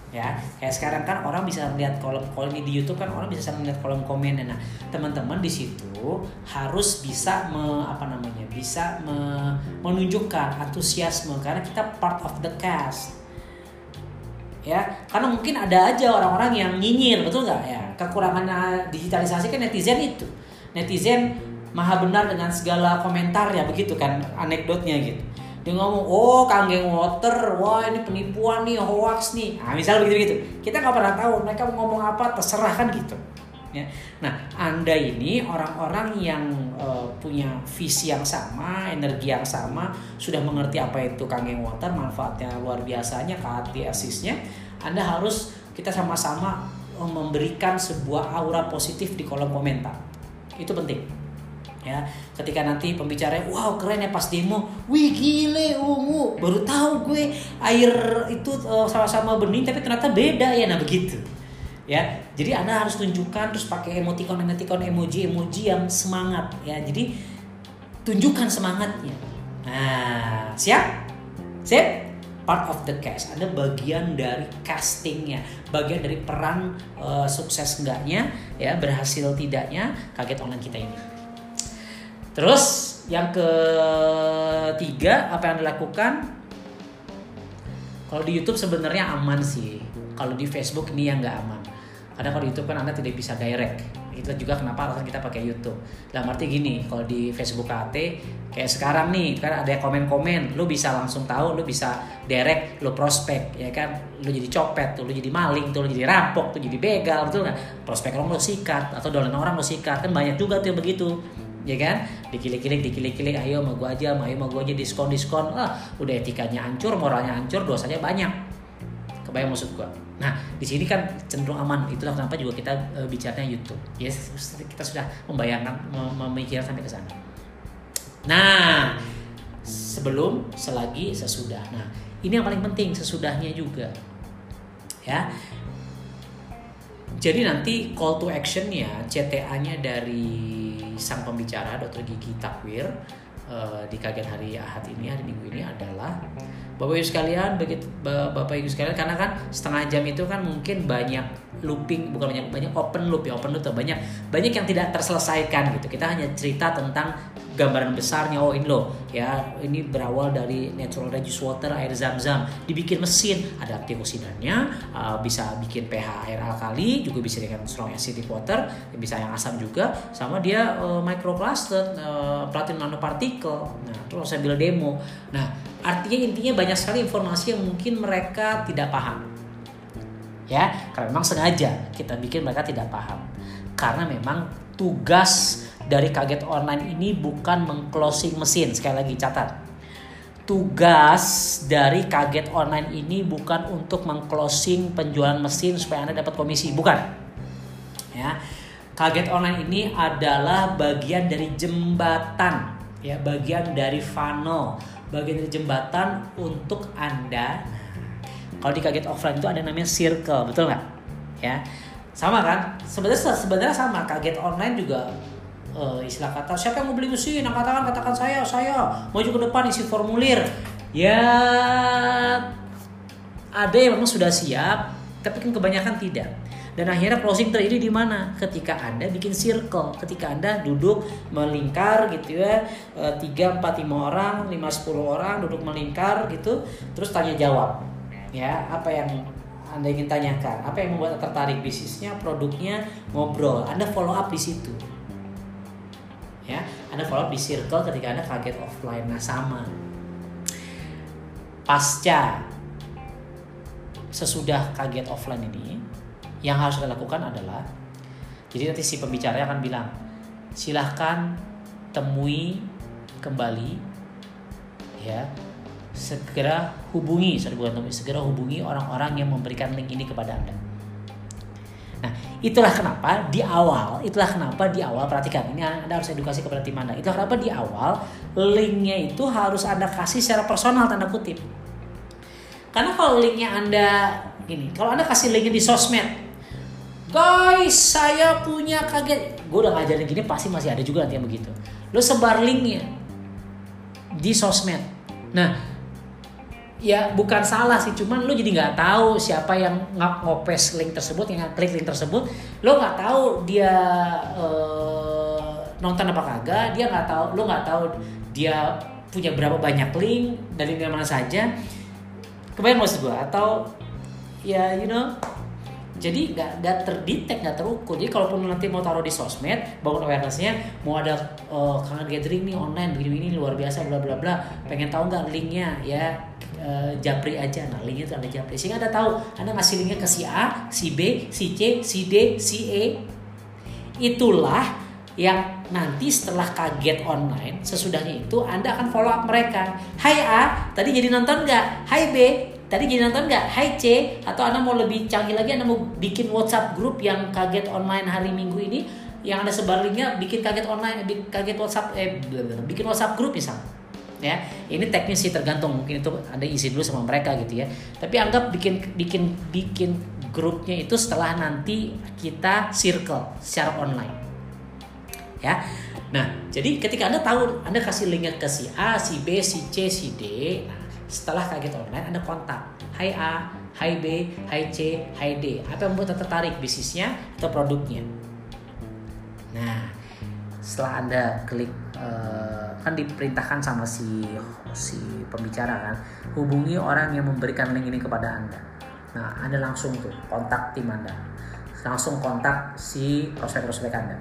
ya. Kayak sekarang kan orang bisa melihat kolom kolom di YouTube kan orang bisa melihat kolom komen nah teman-teman di situ harus bisa me, apa namanya bisa me, menunjukkan antusiasme. Karena kita part of the cast ya. Karena mungkin ada aja orang-orang yang nyinyir betul nggak? Ya kekurangan digitalisasi kan netizen itu. Netizen maha benar dengan segala komentar ya begitu kan anekdotnya gitu. Dia ngomong oh kanggeng water wah ini penipuan nih hoax nih. Nah misalnya begitu gitu kita nggak pernah tahu mereka mau ngomong apa terserah kan gitu. Ya. Nah anda ini orang-orang yang uh, punya visi yang sama, energi yang sama, sudah mengerti apa itu Kangen Water, manfaatnya luar biasanya, KHT asisnya, Anda harus kita sama-sama memberikan sebuah aura positif di kolom komentar. Itu penting. Ya, ketika nanti pembicara, wow keren ya pas demo, wih gile ungu, baru tahu gue air itu uh, sama-sama bening tapi ternyata beda ya, nah begitu ya. Jadi anda harus tunjukkan terus pakai emoticon emoticon emoji emoji yang semangat ya. Jadi tunjukkan semangatnya. Nah siap? Siap part of the cast. Anda bagian dari castingnya bagian dari peran uh, sukses enggaknya ya berhasil tidaknya kaget online kita ini. Terus yang ketiga apa yang dilakukan kalau di YouTube sebenarnya aman sih. Kalau di Facebook ini yang nggak aman karena kalau di YouTube kan anda tidak bisa direct. Itu juga kenapa alasan kita pakai YouTube. Dalam arti gini kalau di Facebook KT kayak sekarang nih kan ada komen-komen lu bisa langsung tahu lu bisa direct lu prospek ya kan? Lu jadi copet tuh lu jadi maling tuh lu jadi rampok tuh jadi begal betul nggak? Prospek orang lu sikat atau dolan orang lu sikat kan banyak juga tuh yang begitu ya kan? Dikilik-kilik dikilik-kilik ayo mau gua aja ayo mau gua aja diskon diskon. Ah udah etikanya hancur moralnya hancur dosanya banyak kebayang maksud gua Nah, di sini kan cenderung aman. Itulah kenapa juga kita e, bicaranya YouTube. Yes, kita sudah membayangkan, memikirkan sampai ke sana. Nah, sebelum, selagi, sesudah. Nah, ini yang paling penting sesudahnya juga. Ya. Jadi nanti call to actionnya, CTA-nya dari sang pembicara Dr. Gigi Takwir uh, di kaget hari Ahad ini hari Minggu ini adalah Bapak Ibu sekalian, begitu Bapak Ibu sekalian karena kan setengah jam itu kan mungkin banyak looping bukan banyak banyak open loop ya open loop banyak banyak yang tidak terselesaikan gitu. Kita hanya cerita tentang gambaran besarnya oh ini loh ya ini berawal dari natural reduced water air zam-zam. Dibikin mesin ada antioksidannya uh, bisa bikin pH air alkali juga bisa dengan strong acidic water bisa yang asam juga sama dia uh, microplastic uh, platinum nanoparticle nah terus sambil demo. Nah artinya intinya banyak sekali informasi yang mungkin mereka tidak paham. Ya karena memang sengaja kita bikin mereka tidak paham. Karena memang tugas dari kaget online ini bukan mengclosing mesin. Sekali lagi catat. Tugas dari kaget online ini bukan untuk mengclosing penjualan mesin supaya Anda dapat komisi, bukan. Ya. Kaget online ini adalah bagian dari jembatan, ya, bagian dari funnel, bagian dari jembatan untuk Anda. Kalau di kaget offline itu ada namanya circle, betul nggak? Ya, sama kan? Sebenarnya sebenarnya sama. Kaget online juga uh, istilah kata siapa yang mau beli mesin? Yang katakan katakan saya saya. Maju ke depan isi formulir. Ya ada yang memang sudah siap tapi kan kebanyakan tidak. Dan akhirnya closing terjadi di mana? Ketika anda bikin circle ketika anda duduk melingkar gitu ya eh, tiga empat lima orang lima sepuluh orang duduk melingkar gitu terus tanya jawab. Ya apa yang anda ingin tanyakan? Apa yang membuat tertarik bisnisnya produknya ngobrol? Anda follow up di situ ya. Anda follow up di circle ketika anda kaget offline. Nah sama. Pasca sesudah kaget offline ini yang harus kita lakukan adalah jadi nanti si pembicara akan bilang silahkan temui kembali ya segera hubungi segera hubungi orang-orang yang memberikan link ini kepada anda Nah, itulah kenapa di awal, itulah kenapa di awal perhatikan ini Anda harus edukasi kepada tim Anda. Itulah kenapa di awal linknya itu harus Anda kasih secara personal tanda kutip. Karena kalau linknya Anda gini, kalau Anda kasih linknya di sosmed, guys saya punya kaget, gue udah ngajarin gini pasti masih ada juga nanti yang begitu. Lo sebar linknya di sosmed. Nah, ya bukan salah sih cuman lu jadi nggak tahu siapa yang ngopes link tersebut yang klik link tersebut. Lo nggak tahu dia uh, nonton apa kagak dia nggak tahu lo nggak tahu dia punya berapa banyak link dari mana saja. Kebayang maksud gue atau ya you know jadi nggak nggak terdetek nggak terukur. Jadi kalaupun nanti mau taruh di sosmed bangun awarenessnya mau ada uh, kangen gathering nih online begini ini luar biasa bla bla bla pengen tahu nggak linknya ya uh, japri aja nah linknya itu ada japri. Sehingga anda tahu anda ngasih linknya ke si A si B si C si D si E. Itulah yang nanti setelah kaget online sesudahnya itu anda akan follow up mereka. Hai A tadi jadi nonton nggak? Hai B tadi jadi nonton nggak? Hai C atau anda mau lebih canggih lagi anda mau bikin WhatsApp grup yang kaget online hari Minggu ini yang anda sebar linknya bikin kaget online bikin kaget WhatsApp eh bikin WhatsApp grup misal ya ini teknis sih tergantung mungkin itu ada isi dulu sama mereka gitu ya tapi anggap bikin bikin bikin grupnya itu setelah nanti kita circle secara online ya. Nah, jadi ketika Anda tahu Anda kasih linknya ke si A, si B, si C, si D, setelah kaget online Anda kontak. Hai A, hai B, hai C, hai D. Apa yang membuat tertarik bisnisnya atau produknya? Nah, setelah Anda klik uh, kan diperintahkan sama si si pembicara kan, hubungi orang yang memberikan link ini kepada Anda. Nah, Anda langsung tuh kontak tim Anda. Langsung kontak si prospek-prospek Anda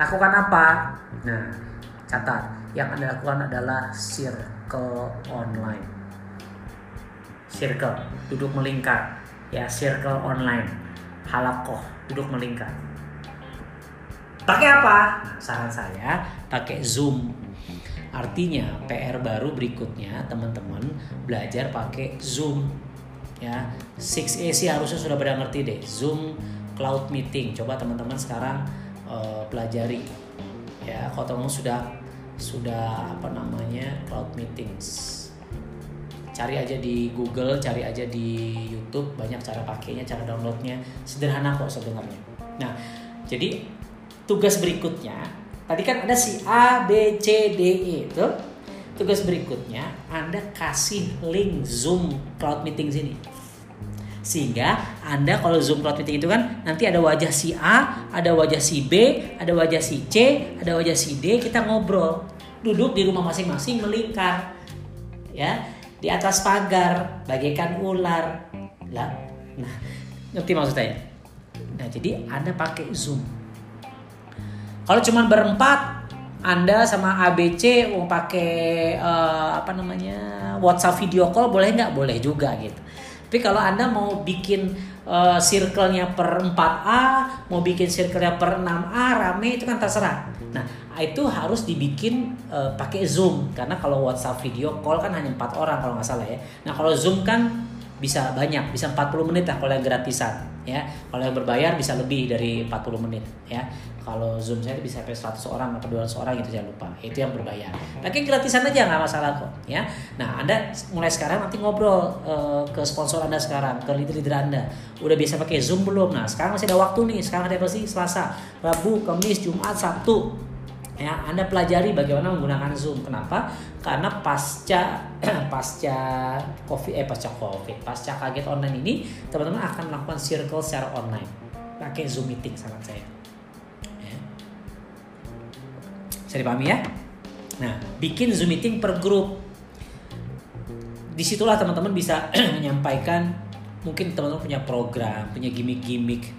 Lakukan apa? Nah, catat. Yang Anda lakukan adalah circle online. Circle, duduk melingkar. Ya, circle online. Halakoh, duduk melingkar. Pakai apa? Saran saya pakai Zoom. Artinya PR baru berikutnya teman-teman belajar pakai Zoom. Ya, 6A sih harusnya sudah pada ngerti deh. Zoom Cloud Meeting. Coba teman-teman sekarang uh, pelajari ya kalau teman sudah sudah apa namanya cloud meetings cari aja di Google cari aja di YouTube banyak cara pakainya cara downloadnya sederhana kok sebenarnya nah jadi tugas berikutnya tadi kan ada si A B C D E itu tugas berikutnya Anda kasih link Zoom cloud meeting sini sehingga Anda kalau Zoom Cloud Meeting itu kan nanti ada wajah si A, ada wajah si B, ada wajah si C, ada wajah si D, kita ngobrol. Duduk di rumah masing-masing melingkar. Ya, di atas pagar, bagaikan ular. Lah, nah, ngerti maksud saya? Nah, jadi Anda pakai Zoom. Kalau cuma berempat, anda sama ABC mau pakai uh, apa namanya WhatsApp video call boleh nggak? Boleh juga gitu. Tapi kalau Anda mau bikin uh, circle-nya per 4A, mau bikin circle-nya per 6A, rame itu kan terserah. Nah, itu harus dibikin uh, pakai Zoom karena kalau WhatsApp video call kan hanya empat orang kalau nggak salah ya. Nah, kalau Zoom kan bisa banyak, bisa 40 menit lah kalau yang gratisan ya. Kalau yang berbayar bisa lebih dari 40 menit ya kalau zoom saya bisa sampai 100 orang atau 200 orang itu jangan lupa. Itu yang berbayar. Tapi gratisan aja nggak masalah kok ya. Nah anda mulai sekarang nanti ngobrol uh, ke sponsor anda sekarang ke leader-leader anda. Udah biasa pakai zoom belum? Nah sekarang masih ada waktu nih. Sekarang ada apa sih? Selasa rabu kamis jumat sabtu. Ya anda pelajari bagaimana menggunakan zoom. Kenapa? Karena pasca *clears throat* pasca covid eh pasca covid pasca kaget online ini teman-teman akan melakukan circle secara online. Pakai zoom meeting sangat saya Bisa dipahami ya? Nah, bikin Zoom meeting per grup. Di situlah teman-teman bisa *clears throat* menyampaikan mungkin teman-teman punya program, punya gimmick-gimmick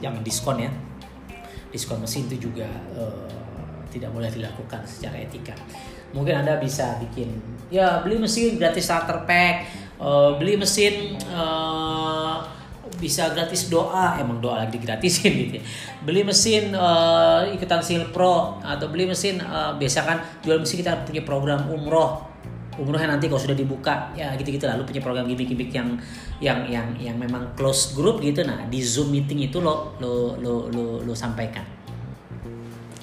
yang diskon ya. Diskon mesin itu juga uh, tidak boleh dilakukan secara etika. Mungkin Anda bisa bikin ya beli mesin gratis starter pack, uh, beli mesin uh, bisa gratis doa. Emang doa lagi digratisin gitu ya. beli mesin uh, ikutan sil pro atau beli mesin uh, biasa kan jual mesin kita punya program umroh. Umrohnya nanti kalau sudah dibuka ya gitu gitu lalu punya program gimmick-gimmick yang yang yang yang memang close group gitu. Nah di zoom meeting itu lo lo lo lo, lo sampaikan.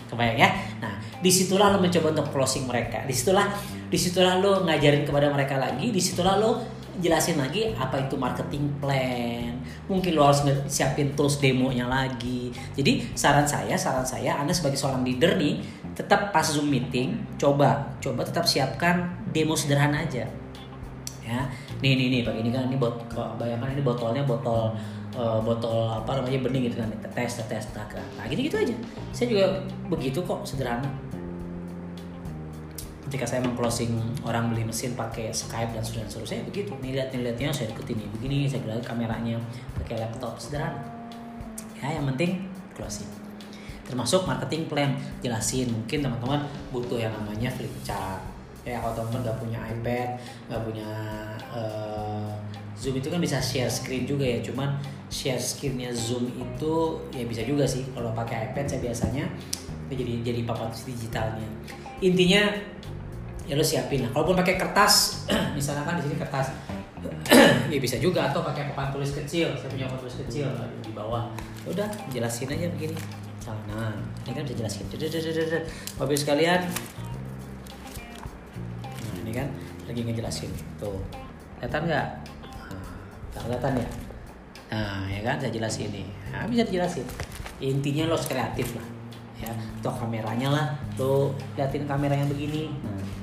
Kebayang ya? Nah di situlah lo mencoba untuk closing mereka. Di situlah di situlah lo ngajarin kepada mereka lagi. Di situlah lo jelasin lagi apa itu marketing plan mungkin lo harus siapin tools demonya lagi jadi saran saya saran saya anda sebagai seorang leader nih tetap pas zoom meeting coba coba tetap siapkan demo sederhana aja ya nih nih nih pakai ini kan ini bot bayangkan ini botolnya botol uh, botol apa namanya bening gitu kan tes tes nah gitu gitu aja saya juga begitu kok sederhana ketika saya mengclosing orang beli mesin pakai Skype dan seterusnya begitu. Nih lihat nih lihatnya saya ikutin nih begini saya lihat kameranya pakai laptop sederhana. Ya yang penting closing. Termasuk marketing plan jelasin mungkin teman-teman butuh yang namanya flip chart ya kalau teman nggak punya iPad nggak punya uh, Zoom itu kan bisa share screen juga ya. Cuman share screennya Zoom itu ya bisa juga sih. Kalau pakai iPad saya biasanya jadi jadi papan digitalnya. Intinya ya lo siapin lah. Kalaupun pakai kertas *clears throat* misalnya kan di sini kertas. *clears throat* Ya bisa juga atau pakai papan tulis kecil. Saya punya papan tulis kecil di bawah. Ya udah jelasin aja begini. Nah ini kan bisa jelasin. Bapak sekalian. Nah ini kan lagi ngejelasin. Tuh. Kelihatan nggak? Nah, kelihatan ya? Nah ya kan? Saya jelasin ini nah, bisa dijelasin. Intinya lo kreatif lah. Ya atau kameranya lah. Lo liatin kameranya begini. Nah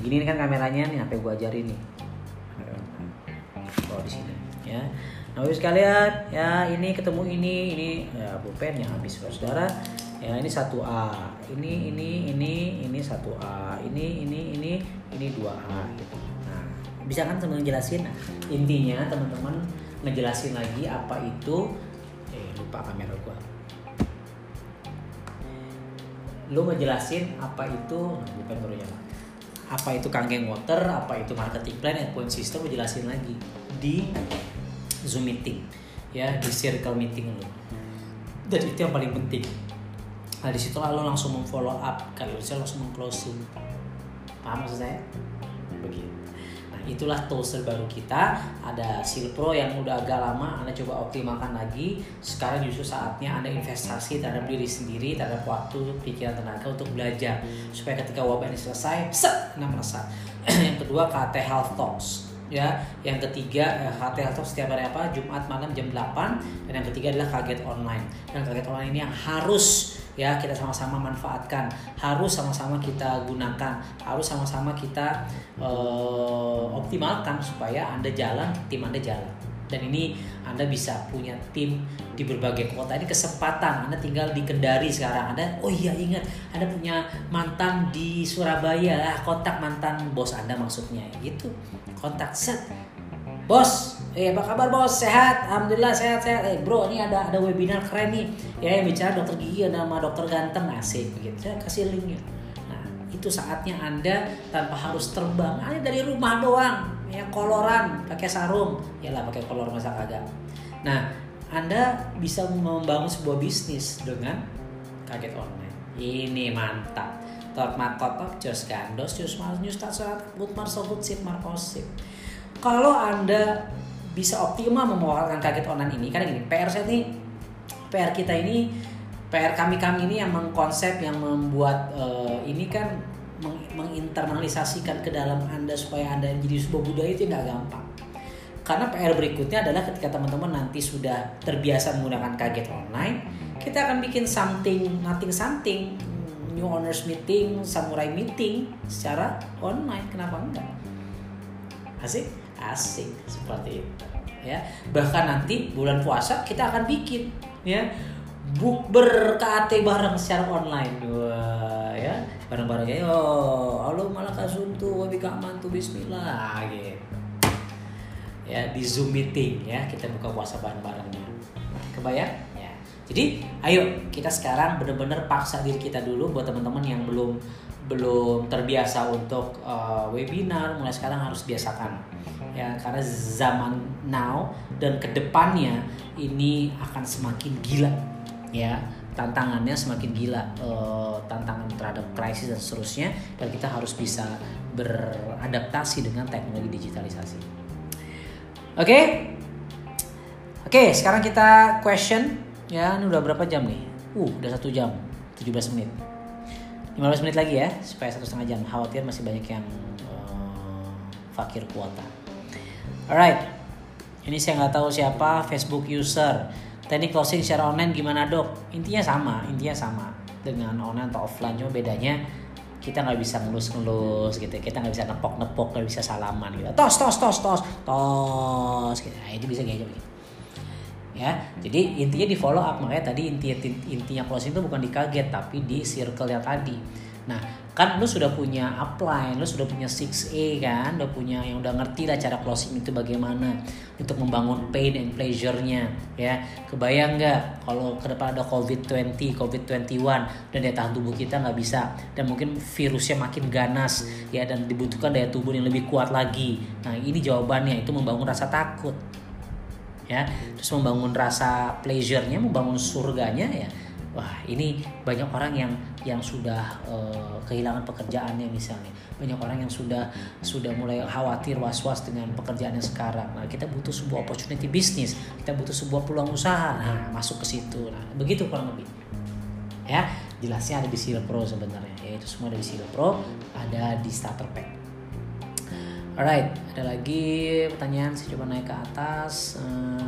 gini kan kameranya nih sampai gua ajarin nih. Oh di sini ya. Nah sekalian ya ini ketemu ini ini ya pulpen yang habis saudara ya ini satu A. Ini ini ini ini satu A. Ini ini ini ini dua A gitu. Nah bisa kan teman jelasin? Nah, intinya teman-teman ngejelasin lagi apa itu eh lupa kamera gua. Lu ngejelasin apa itu? Nah, bukan baru apa itu kangen water apa itu marketing plan point system lu jelasin lagi di zoom meeting ya di circle meeting lu dan itu yang paling penting Nah di situ lo langsung memfollow up, kalau bisa langsung mengclosing. Paham maksud saya? Begitu. Itulah tools terbaru kita. Ada Silpro yang udah agak lama, Anda coba optimalkan lagi. Sekarang justru saatnya Anda investasi terhadap diri sendiri, terhadap waktu, pikiran, tenaga untuk belajar. Supaya ketika wabah ini selesai, set, Anda merasa. *clears throat* yang kedua KT Health Talks ya yang ketiga eh, HT Health Talks setiap hari apa? Jumat malam jam 8 dan yang ketiga adalah kaget online. Dan kaget online ini yang harus ya kita sama-sama manfaatkan. Harus sama-sama kita gunakan. Harus sama-sama kita uh, optimalkan supaya anda jalan tim anda jalan dan ini anda bisa punya tim di berbagai kota. Ini kesempatan anda tinggal di Kendari sekarang. Anda oh iya ingat anda punya mantan di Surabaya. Ah kontak mantan bos anda maksudnya. Gitu kontak set. Bos eh apa kabar bos? Sehat? Alhamdulillah sehat sehat. Eh bro ini ada ada webinar keren nih. Ya yang bicara dokter gigi nama dokter ganteng. Asik begitu. Saya kasih linknya itu saatnya anda tanpa harus terbang. Anda dari rumah doang. Ya koloran pakai sarung. Ya lah pakai kolor masa kagak. Nah anda bisa membangun sebuah bisnis dengan kaget online. Ini mantap. Tot makot jos gandos jos mas news tak surat but marsobut sip markosip kalau anda bisa optimal memanfaatkan kaget online ini karena gini PR saya ini PR kita ini PR kami kami ini yang mengkonsep yang membuat uh, ini kan meng menginternalisasikan ke dalam anda supaya anda jadi sebuah budaya itu nggak gampang. Karena PR berikutnya adalah ketika teman-teman nanti sudah terbiasa menggunakan kaget online kita akan bikin something nothing something new owners meeting samurai meeting secara online. Kenapa enggak? Asik? Asik seperti itu ya. Bahkan nanti bulan puasa kita akan bikin ya bukber KAT bareng secara online. Wah ya. Bareng-bareng ya halo malah kasuntu wabi mantu bismillah gitu. Ya di zoom meeting ya. Kita buka puasa bareng-barengnya kebayang? Ya. Jadi ayo kita sekarang benar-benar paksa diri kita dulu buat teman-teman yang belum belum terbiasa untuk uh, webinar mulai sekarang harus biasakan. Ya karena zaman now dan ke depannya ini akan semakin gila ya tantangannya semakin gila uh, tantangan terhadap krisis dan seterusnya dan kita harus bisa beradaptasi dengan teknologi digitalisasi. Oke? Okay? oke okay, sekarang kita question ya ini udah berapa jam nih? Uh udah satu jam 17 menit. 15 menit lagi ya supaya satu setengah jam. Khawatir masih banyak yang uh, fakir kuota. Alright, ini saya nggak tahu siapa Facebook user. Teknik closing secara online gimana dok? Intinya sama, intinya sama dengan online atau offline. Cuma bedanya kita nggak bisa ngelus-ngelus gitu. Kita nggak bisa nepok-nepok, nggak bisa salaman gitu. Tos, tos, tos, tos, tos. Gitu. Nah, itu bisa kayak gitu. Ya, jadi intinya di follow up makanya tadi intinya intinya closing itu bukan di kaget tapi di circle yang tadi Nah, kan lu sudah punya upline, lu sudah punya 6A kan, udah punya yang udah ngerti lah cara closing itu bagaimana untuk membangun pain and pleasure-nya ya. Kebayang nggak kalau ke depan ada COVID-20, COVID-21 dan daya tahan tubuh kita nggak bisa dan mungkin virusnya makin ganas ya dan dibutuhkan daya tubuh yang lebih kuat lagi. Nah, ini jawabannya itu membangun rasa takut ya terus membangun rasa pleasure-nya membangun surganya ya wah ini banyak orang yang yang sudah uh, kehilangan pekerjaannya misalnya. Banyak orang yang sudah sudah mulai khawatir was-was dengan pekerjaannya sekarang. Nah kita butuh sebuah opportunity bisnis. Kita butuh sebuah peluang usaha. Nah masuk ke situ. Nah begitu kurang lebih. Ya jelasnya ada di Seal Pro sebenarnya. Yaitu semua ada di Seal Pro ada di starter pack. Alright, ada lagi pertanyaan. Saya coba naik ke atas. Hmm,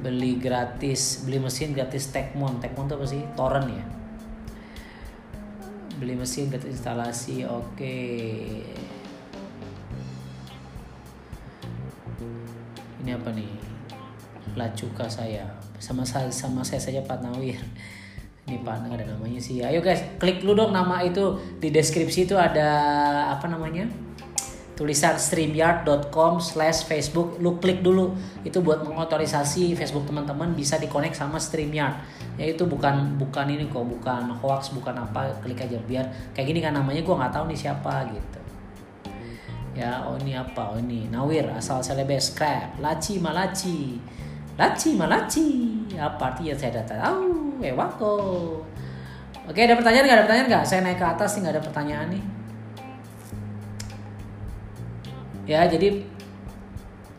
beli gratis, beli mesin gratis Tekmon. Tekmon itu apa sih? Torrent ya. Beli mesin gratis instalasi. Oke. Okay. Ini apa nih? Lacuka saya. Sama sama saya saja Pak Nawir ini Pak nggak ada namanya sih ayo guys klik dulu dong nama itu di deskripsi itu ada apa namanya tulisan streamyard.com slash facebook. Lu klik dulu. Itu buat mengotorisasi facebook teman-teman bisa dikonek sama streamyard. Ya itu bukan bukan ini kok bukan hoax bukan apa. Klik aja biar kayak gini kan namanya gue nggak tahu nih siapa gitu. Ya oh ini apa? Oh ini. Nawir asal selebes scrap. Laci malaci. Laci malaci. Apa artinya? Saya data tahu. Eh wako oke ada pertanyaan nggak? Ada pertanyaan nggak? Saya naik ke atas nih nggak ada pertanyaan nih ya jadi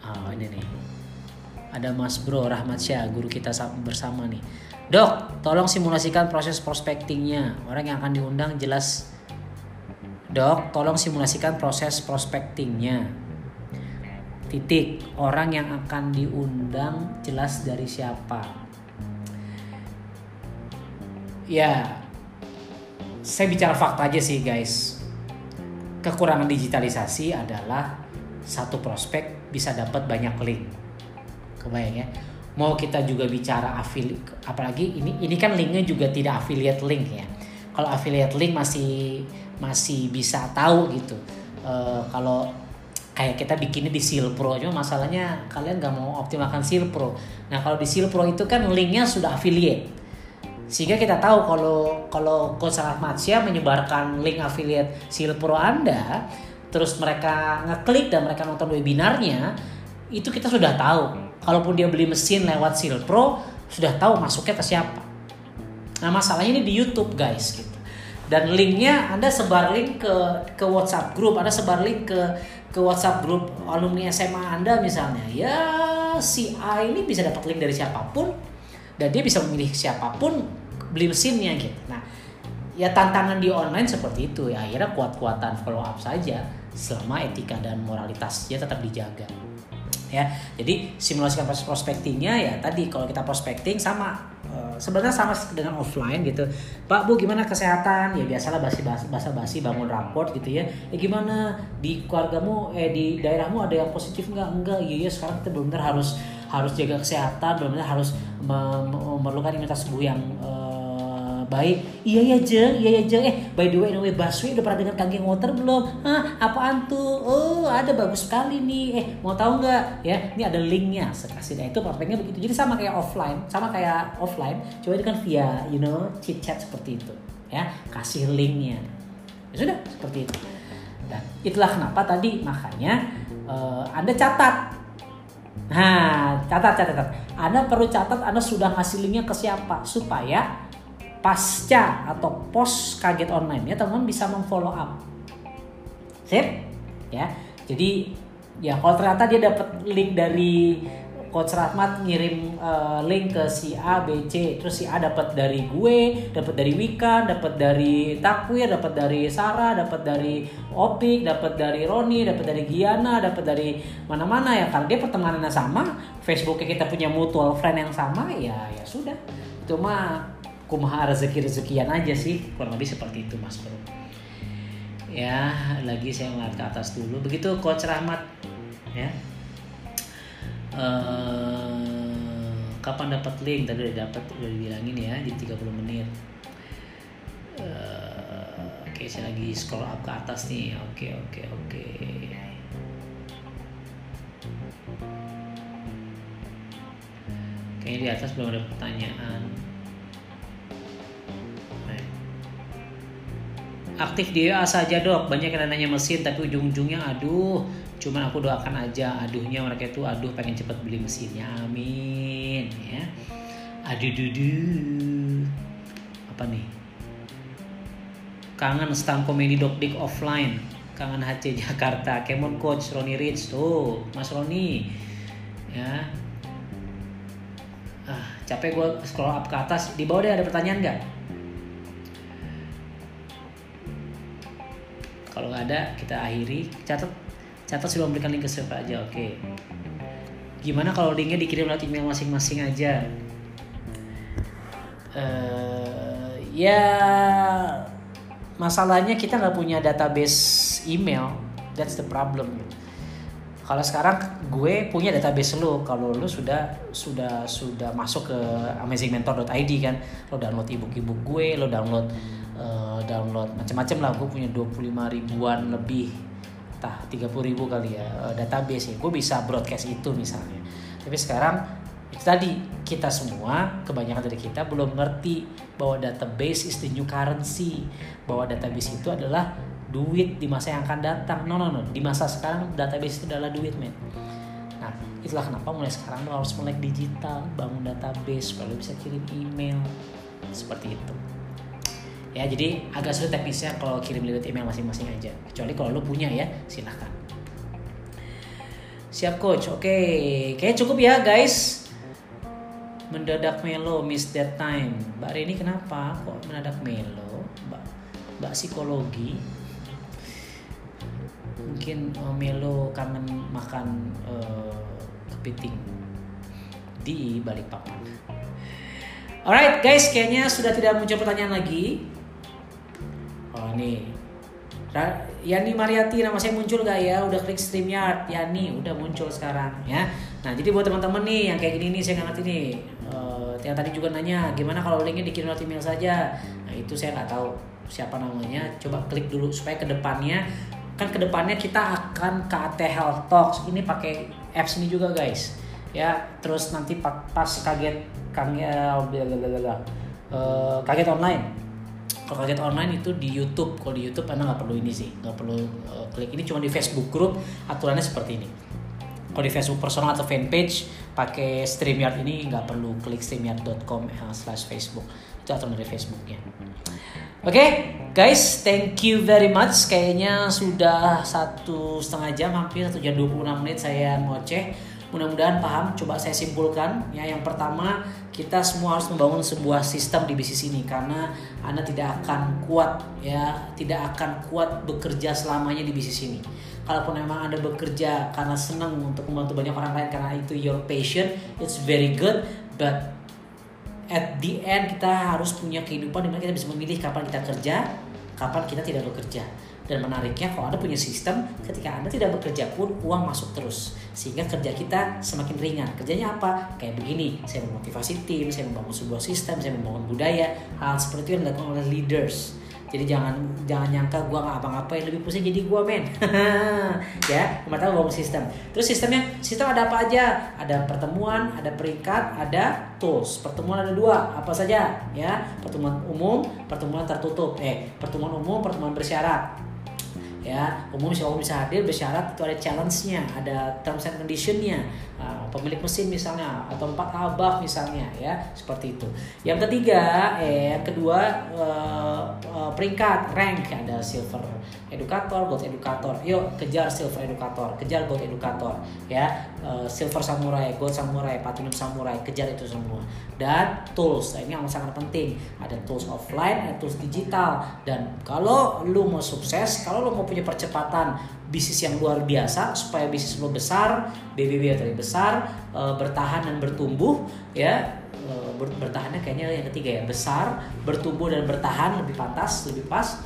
oh ini nih ada Mas Bro Rahmat Syah guru kita bersama nih Dok, tolong simulasikan proses prospectingnya. Orang yang akan diundang jelas. Dok, tolong simulasikan proses prospectingnya. Titik. Orang yang akan diundang jelas dari siapa ya saya bicara fakta aja sih guys kekurangan digitalisasi adalah satu prospek bisa dapat banyak link. Kebayang ya? Mau kita juga bicara affiliate apalagi ini ini kan linknya juga tidak affiliate link ya. Kalau affiliate link masih masih bisa tahu gitu. Uh, kalau kayak kita bikinnya di Seal Pro cuma masalahnya kalian nggak mau optimalkan Seal Pro. Nah kalau di Seal Pro itu kan linknya sudah affiliate. Sehingga kita tahu kalau kalau Coach Rahmat Syah menyebarkan link affiliate Seal Pro Anda terus mereka ngeklik dan mereka nonton webinarnya itu kita sudah tahu. Kalaupun dia beli mesin lewat Seal Pro sudah tahu masuknya ke siapa. Nah masalahnya ini di YouTube guys gitu. Dan linknya anda sebar link ke ke WhatsApp grup anda sebar link ke ke WhatsApp grup alumni SMA anda misalnya. Ya si A ini bisa dapat link dari siapa pun dan dia bisa memilih siapa pun beli mesinnya gitu. Nah, ya tantangan di online seperti itu. Ya akhirnya kuat-kuatan follow up saja selama etika dan moralitasnya tetap dijaga. Ya jadi simulasikan proses prospectingnya ya tadi kalau kita prospecting sama uh, sebenarnya sama dengan offline gitu. Pak Bu gimana kesehatan? Ya biasalah basi basi basa basi bangun raport gitu ya. Ya gimana? Di keluargamu eh di daerahmu ada yang positif nggak? Enggak. Iya ya sekarang kita benar-benar harus harus jaga kesehatan benar-benar harus memerlukan imunitas tubuh yang uh, baik. Iya ya jeng. Iya ya jeng. Eh by the way anyway Baswi udah pernah dengar kangking water belum? Hah? Apaan tuh? Oh ada bagus sekali nih. Eh mau tahu nggak? Ya ini ada linknya. Saya kasih nah itu prospeknya begitu. Jadi sama kayak offline sama kayak offline coba itu kan via you know chit chat seperti itu. Ya kasih linknya. Ya sudah seperti itu. Dan itulah kenapa tadi makanya uh, anda catat. Nah, catat, catat, catat. Anda perlu catat Anda sudah ngasih linknya ke siapa? Supaya pasca atau post kaget online. Ya teman-teman bisa memfollow up. Sip? Ya jadi ya kalau ternyata dia dapat link dari Coach Rahmat ngirim uh, link ke si A, B, C, terus si A dapat dari gue, dapat dari Wika, dapat dari Takwir, dapat dari Sarah, dapat dari Opik, dapat dari Roni, dapat dari Giana, dapat dari mana-mana ya karena dia pertemanannya sama, Facebooknya kita punya mutual friend yang sama, ya ya sudah. Itu mah kumaha rezeki-rezekian aja sih kurang lebih seperti itu mas bro. Ya lagi saya ngeliat ke atas dulu. Begitu coach Rahmat ya. Uh, kapan dapat link? Tadi udah dapat udah dibilangin ya di 30 menit. Uh, saya lagi scroll up ke atas nih. Oke oke oke. Kayaknya di atas belum ada pertanyaan aktif di WA saja dok. Banyak yang nanya mesin tapi ujung-ujungnya aduh cuman aku doakan aja. Aduhnya mereka itu aduh pengen cepet beli mesinnya. Amin ya. Aduh dudu apa nih? Kangen stand komedi dok dik offline. Kangen HC Jakarta. Kemon Coach Roni Rich. Tuh Mas Roni. Ya. Ah capek gue scroll up ke atas. Di bawah deh ada pertanyaan nggak kalau nggak ada kita akhiri. Catat. Catat sudah memberikan link ke server aja oke. Okay. gimana kalau linknya dikirim lewat email masing-masing aja? Uh, ya masalahnya kita nggak punya database email. That's the problem. Kalau sekarang gue punya database lo. Kalau lo sudah sudah sudah masuk ke amazingmentor.id kan lo download ebook ebook gue lo download uh, download. Macam-macam lah gue punya 25 ribuan lebih tah 30 ribu kali ya uh, database ya. Gue bisa broadcast itu misalnya. Tapi sekarang itu tadi kita semua kebanyakan dari kita belum ngerti bahwa database is the new currency. Bahwa database itu adalah duit di masa yang akan datang. No no no. Di masa sekarang database itu adalah duit men. Nah itulah kenapa mulai sekarang lo harus melek digital bangun database supaya lo bisa kirim email. Seperti itu ya jadi agak sulit teknisnya kalau kirim lewat email masing-masing aja. Kecuali kalau lo punya ya silahkan. Siap coach. Oke. Kayaknya cukup ya guys. Mendadak melo miss that time. Mbak Rini kenapa kok mendadak melo? Mbak mbak psikologi. Mungkin uh, melo kangen makan uh, kepiting di balik papan Alright guys, kayaknya sudah tidak muncul pertanyaan lagi. Oh nih, Yani Mariati nama saya muncul gak ya? Udah klik StreamYard, Yani udah muncul sekarang ya. Nah jadi buat teman-teman nih yang kayak gini nih saya nggak ngerti nih. Uh, yang tadi juga nanya gimana kalau linknya dikirim lewat email saja. Nah itu saya nggak tahu siapa namanya. Coba klik dulu supaya ke depannya kan ke depannya kita akan ke AT Health Talks ini pakai apps ini juga guys ya terus nanti pas kaget kaget uh, kaget online kaget online itu di YouTube. Kalau di YouTube anda nggak perlu ini sih. Nggak perlu uh, klik. Ini cuma di Facebook group aturannya seperti ini. Kalau di Facebook personal atau fanpage pakai StreamYard ini nggak perlu klik streamyard.com slash Facebook. Itu aturan dari Facebooknya. Oke, okay, guys, thank you very much. Kayaknya sudah satu setengah jam, hampir satu jam 26 menit saya ngoceh. Mudah-mudahan paham. Coba saya simpulkan. Ya, yang pertama kita semua harus membangun sebuah sistem di bisnis ini karena anda tidak akan kuat, ya, tidak akan kuat bekerja selamanya di bisnis ini. Kalaupun memang anda bekerja karena senang untuk membantu banyak orang lain karena itu your passion, it's very good. But at the end kita harus punya kehidupan di mana kita bisa memilih kapan kita kerja, kapan kita tidak bekerja. Dan menariknya kalau Anda punya sistem, ketika Anda tidak bekerja pun uang masuk terus. Sehingga kerja kita semakin ringan. Kerjanya apa? Kayak begini, saya memotivasi tim, saya membangun sebuah sistem, saya membangun budaya. Hal seperti itu yang dilakukan oleh leaders jadi jangan jangan nyangka gue nggak apa-ngapain lebih pusing jadi gue men *laughs* ya cuma tahu bangun sistem terus sistemnya sistem ada apa aja ada pertemuan ada peringkat ada tools pertemuan ada dua apa saja ya pertemuan umum pertemuan tertutup eh pertemuan umum pertemuan bersyarat ya umum siapa bisa hadir bersyarat itu ada challenge-nya ada terms and condition-nya. Uh, pemilik mesin misalnya atau empat abah misalnya ya seperti itu. Yang ketiga eh kedua uh, uh, peringkat rank. Ada silver edukator gold edukator. Yuk kejar silver edukator kejar gold edukator ya uh, silver samurai gold samurai platinum samurai kejar itu semua dan tools nah, ini yang sangat penting ada tools offline ada tools digital dan kalau lu mau sukses kalau lu mau punya percepatan bisnis yang luar biasa supaya bisnis lo besar, BBB tadi besar, e, bertahan dan bertumbuh ya. E, bertahannya kayaknya yang ketiga ya, besar, bertumbuh dan bertahan lebih pantas, lebih pas.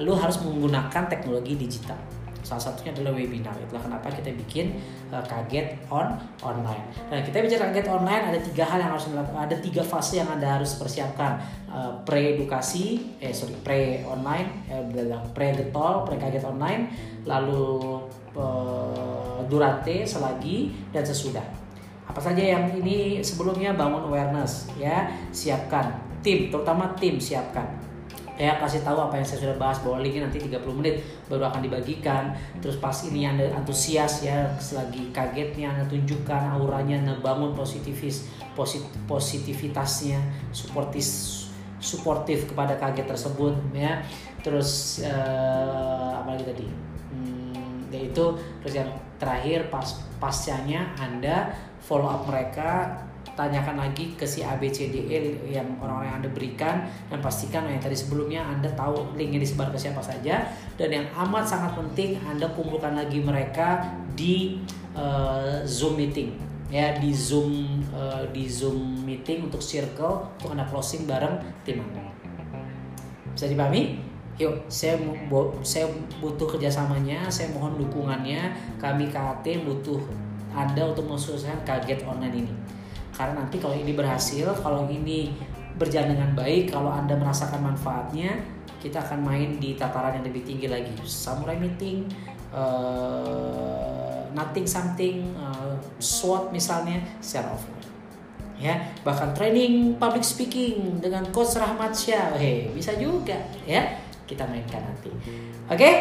Lo harus menggunakan teknologi digital. Salah satunya adalah webinar. Itulah kenapa kita bikin uh, kaget on online. Nah, kita bicara kaget online ada tiga hal yang harus dilakukan. Ada tiga fase yang anda harus persiapkan. Uh, pre edukasi, eh sorry pre online, eh, pre getol, pre kaget online, lalu uh, durate, selagi dan sesudah. Apa saja yang ini sebelumnya bangun awareness ya, siapkan tim, terutama tim siapkan ya kasih tahu apa yang saya sudah bahas bahwa linknya nanti 30 menit baru akan dibagikan. Terus pas ini anda antusias ya selagi kagetnya anda tunjukkan auranya anda bangun positivis posit, positivitasnya suportis suportif kepada kaget tersebut ya. Terus uh, apa lagi tadi? Hmm, yaitu terus yang terakhir pas pascanya anda follow up mereka tanyakan lagi ke si ABCDE yang orang-orang yang Anda berikan dan pastikan yang tadi sebelumnya Anda tahu linknya disebar ke siapa saja dan yang amat sangat penting Anda kumpulkan lagi mereka di uh, Zoom meeting ya di Zoom uh, di Zoom meeting untuk circle untuk Anda closing bareng tim Anda. Bisa dipahami? Yuk, saya saya butuh kerjasamanya, saya mohon dukungannya. Kami KAT butuh Anda untuk mensukseskan kaget online ini karena nanti kalau ini berhasil kalau ini berjalan dengan baik kalau anda merasakan manfaatnya kita akan main di tataran yang lebih tinggi lagi. Samurai meeting uh, nothing something uh, SWOT misalnya secara offline. Ya bahkan training public speaking dengan coach Rahmat Syah. Hey, bisa juga ya. Kita mainkan nanti. Oke? Okay?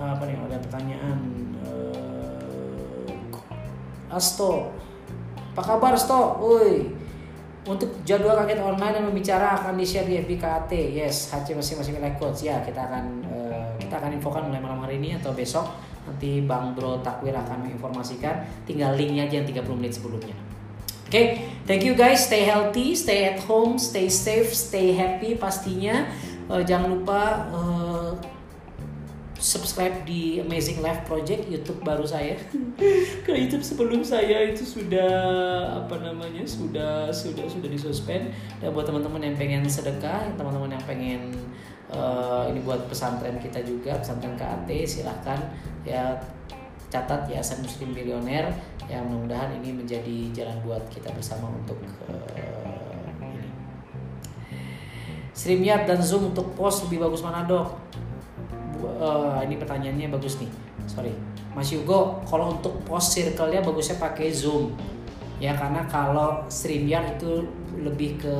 apa nih ada pertanyaan Asto. Apa kabar Asto? Woi. Untuk jadwal kaget online dan membicara akan di FB KAT. Yes, HC masing-masing milik coach. Ya, kita akan uh, kita akan infokan mulai malam hari ini atau besok. Nanti Bang Bro Takwir akan menginformasikan. Tinggal linknya aja yang 30 menit sebelumnya. Oke, okay, thank you guys. Stay healthy, stay at home, stay safe, stay happy pastinya. Uh, jangan lupa uh, subscribe di Amazing Life Project YouTube baru saya. *laughs* Ke YouTube sebelum saya itu sudah apa namanya sudah sudah sudah disuspend. Dan buat teman-teman yang pengen sedekah, teman-teman yang pengen uh, ini buat pesantren kita juga pesantren KAT silahkan ya catat ya Yayasan Muslim Bilioner yang mudah-mudahan ini menjadi jalan buat kita bersama untuk uh, ini. StreamYard dan Zoom untuk post lebih bagus mana dok? Uh, ini pertanyaannya bagus nih. Sorry. Mas Yugo kalau untuk post circle-nya bagusnya pakai Zoom. Ya karena kalau StreamYard itu lebih ke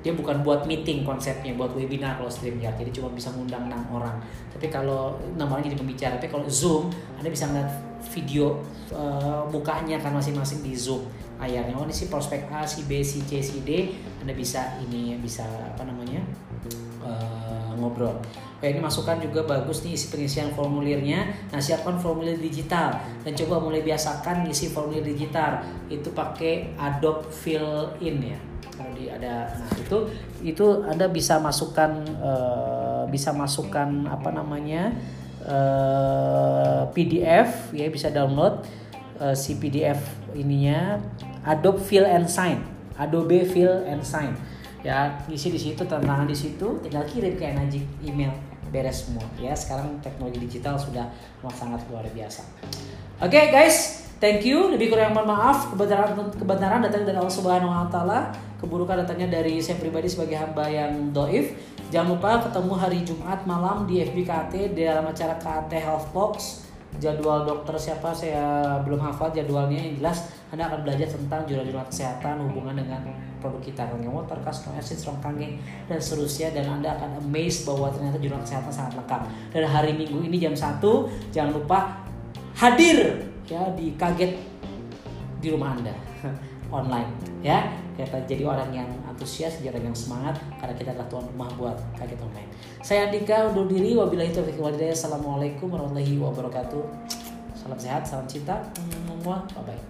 dia bukan buat meeting konsepnya buat webinar kalau StreamYard. Jadi cuma bisa ngundang enam orang. Tapi kalau namanya jadi pembicara. Tapi kalau Zoom anda bisa ngeliat video uh, mukanya kan masing-masing di Zoom. Layarnya. Oh ini si prospek A si B si C si D. Anda bisa ini bisa apa namanya uh, ngobrol Oke, ini masukan juga bagus nih isi pengisian formulirnya. Nah, siapkan formulir digital dan coba mulai biasakan ngisi formulir digital. Itu pakai Adobe Fill In ya. Kalau di ada nah itu itu Anda bisa masukkan uh, bisa masukkan apa namanya? Uh, eh, PDF ya bisa download uh, si PDF ininya Adobe Fill and Sign. Adobe Fill and Sign ya ngisi di situ tantangan di situ tinggal kirim ke Najib email beres semua. Ya sekarang teknologi digital sudah sangat luar biasa. Oke okay, guys thank you. Lebih kurang mohon maaf kebenaran kebenaran datang dari Allah Subhanahu Wa Taala. Keburukan datangnya dari saya pribadi sebagai hamba yang doif. Jangan lupa ketemu hari Jumat malam di FBKT dalam acara KT Health Box. Jadwal dokter siapa saya belum hafal jadwalnya yang jelas anda akan belajar tentang jurnal-jurnal kesehatan hubungan dengan produk kita kangen water, custom acid, strong kangen dan seterusnya. Dan anda akan amazed bahwa ternyata jurnal kesehatan sangat lengkap. Dan hari minggu ini jam 1 jangan lupa hadir ya di kaget di rumah anda. *laughs* Online ya. Kita jadi orang yang antusias jadi orang yang semangat karena kita adalah tuan rumah buat kaget online. Saya Andika undur diri. Wabillahi taufiq walhidayah assalamualaikum warahmatullahi wabarakatuh. Salam sehat salam cinta. Bye bye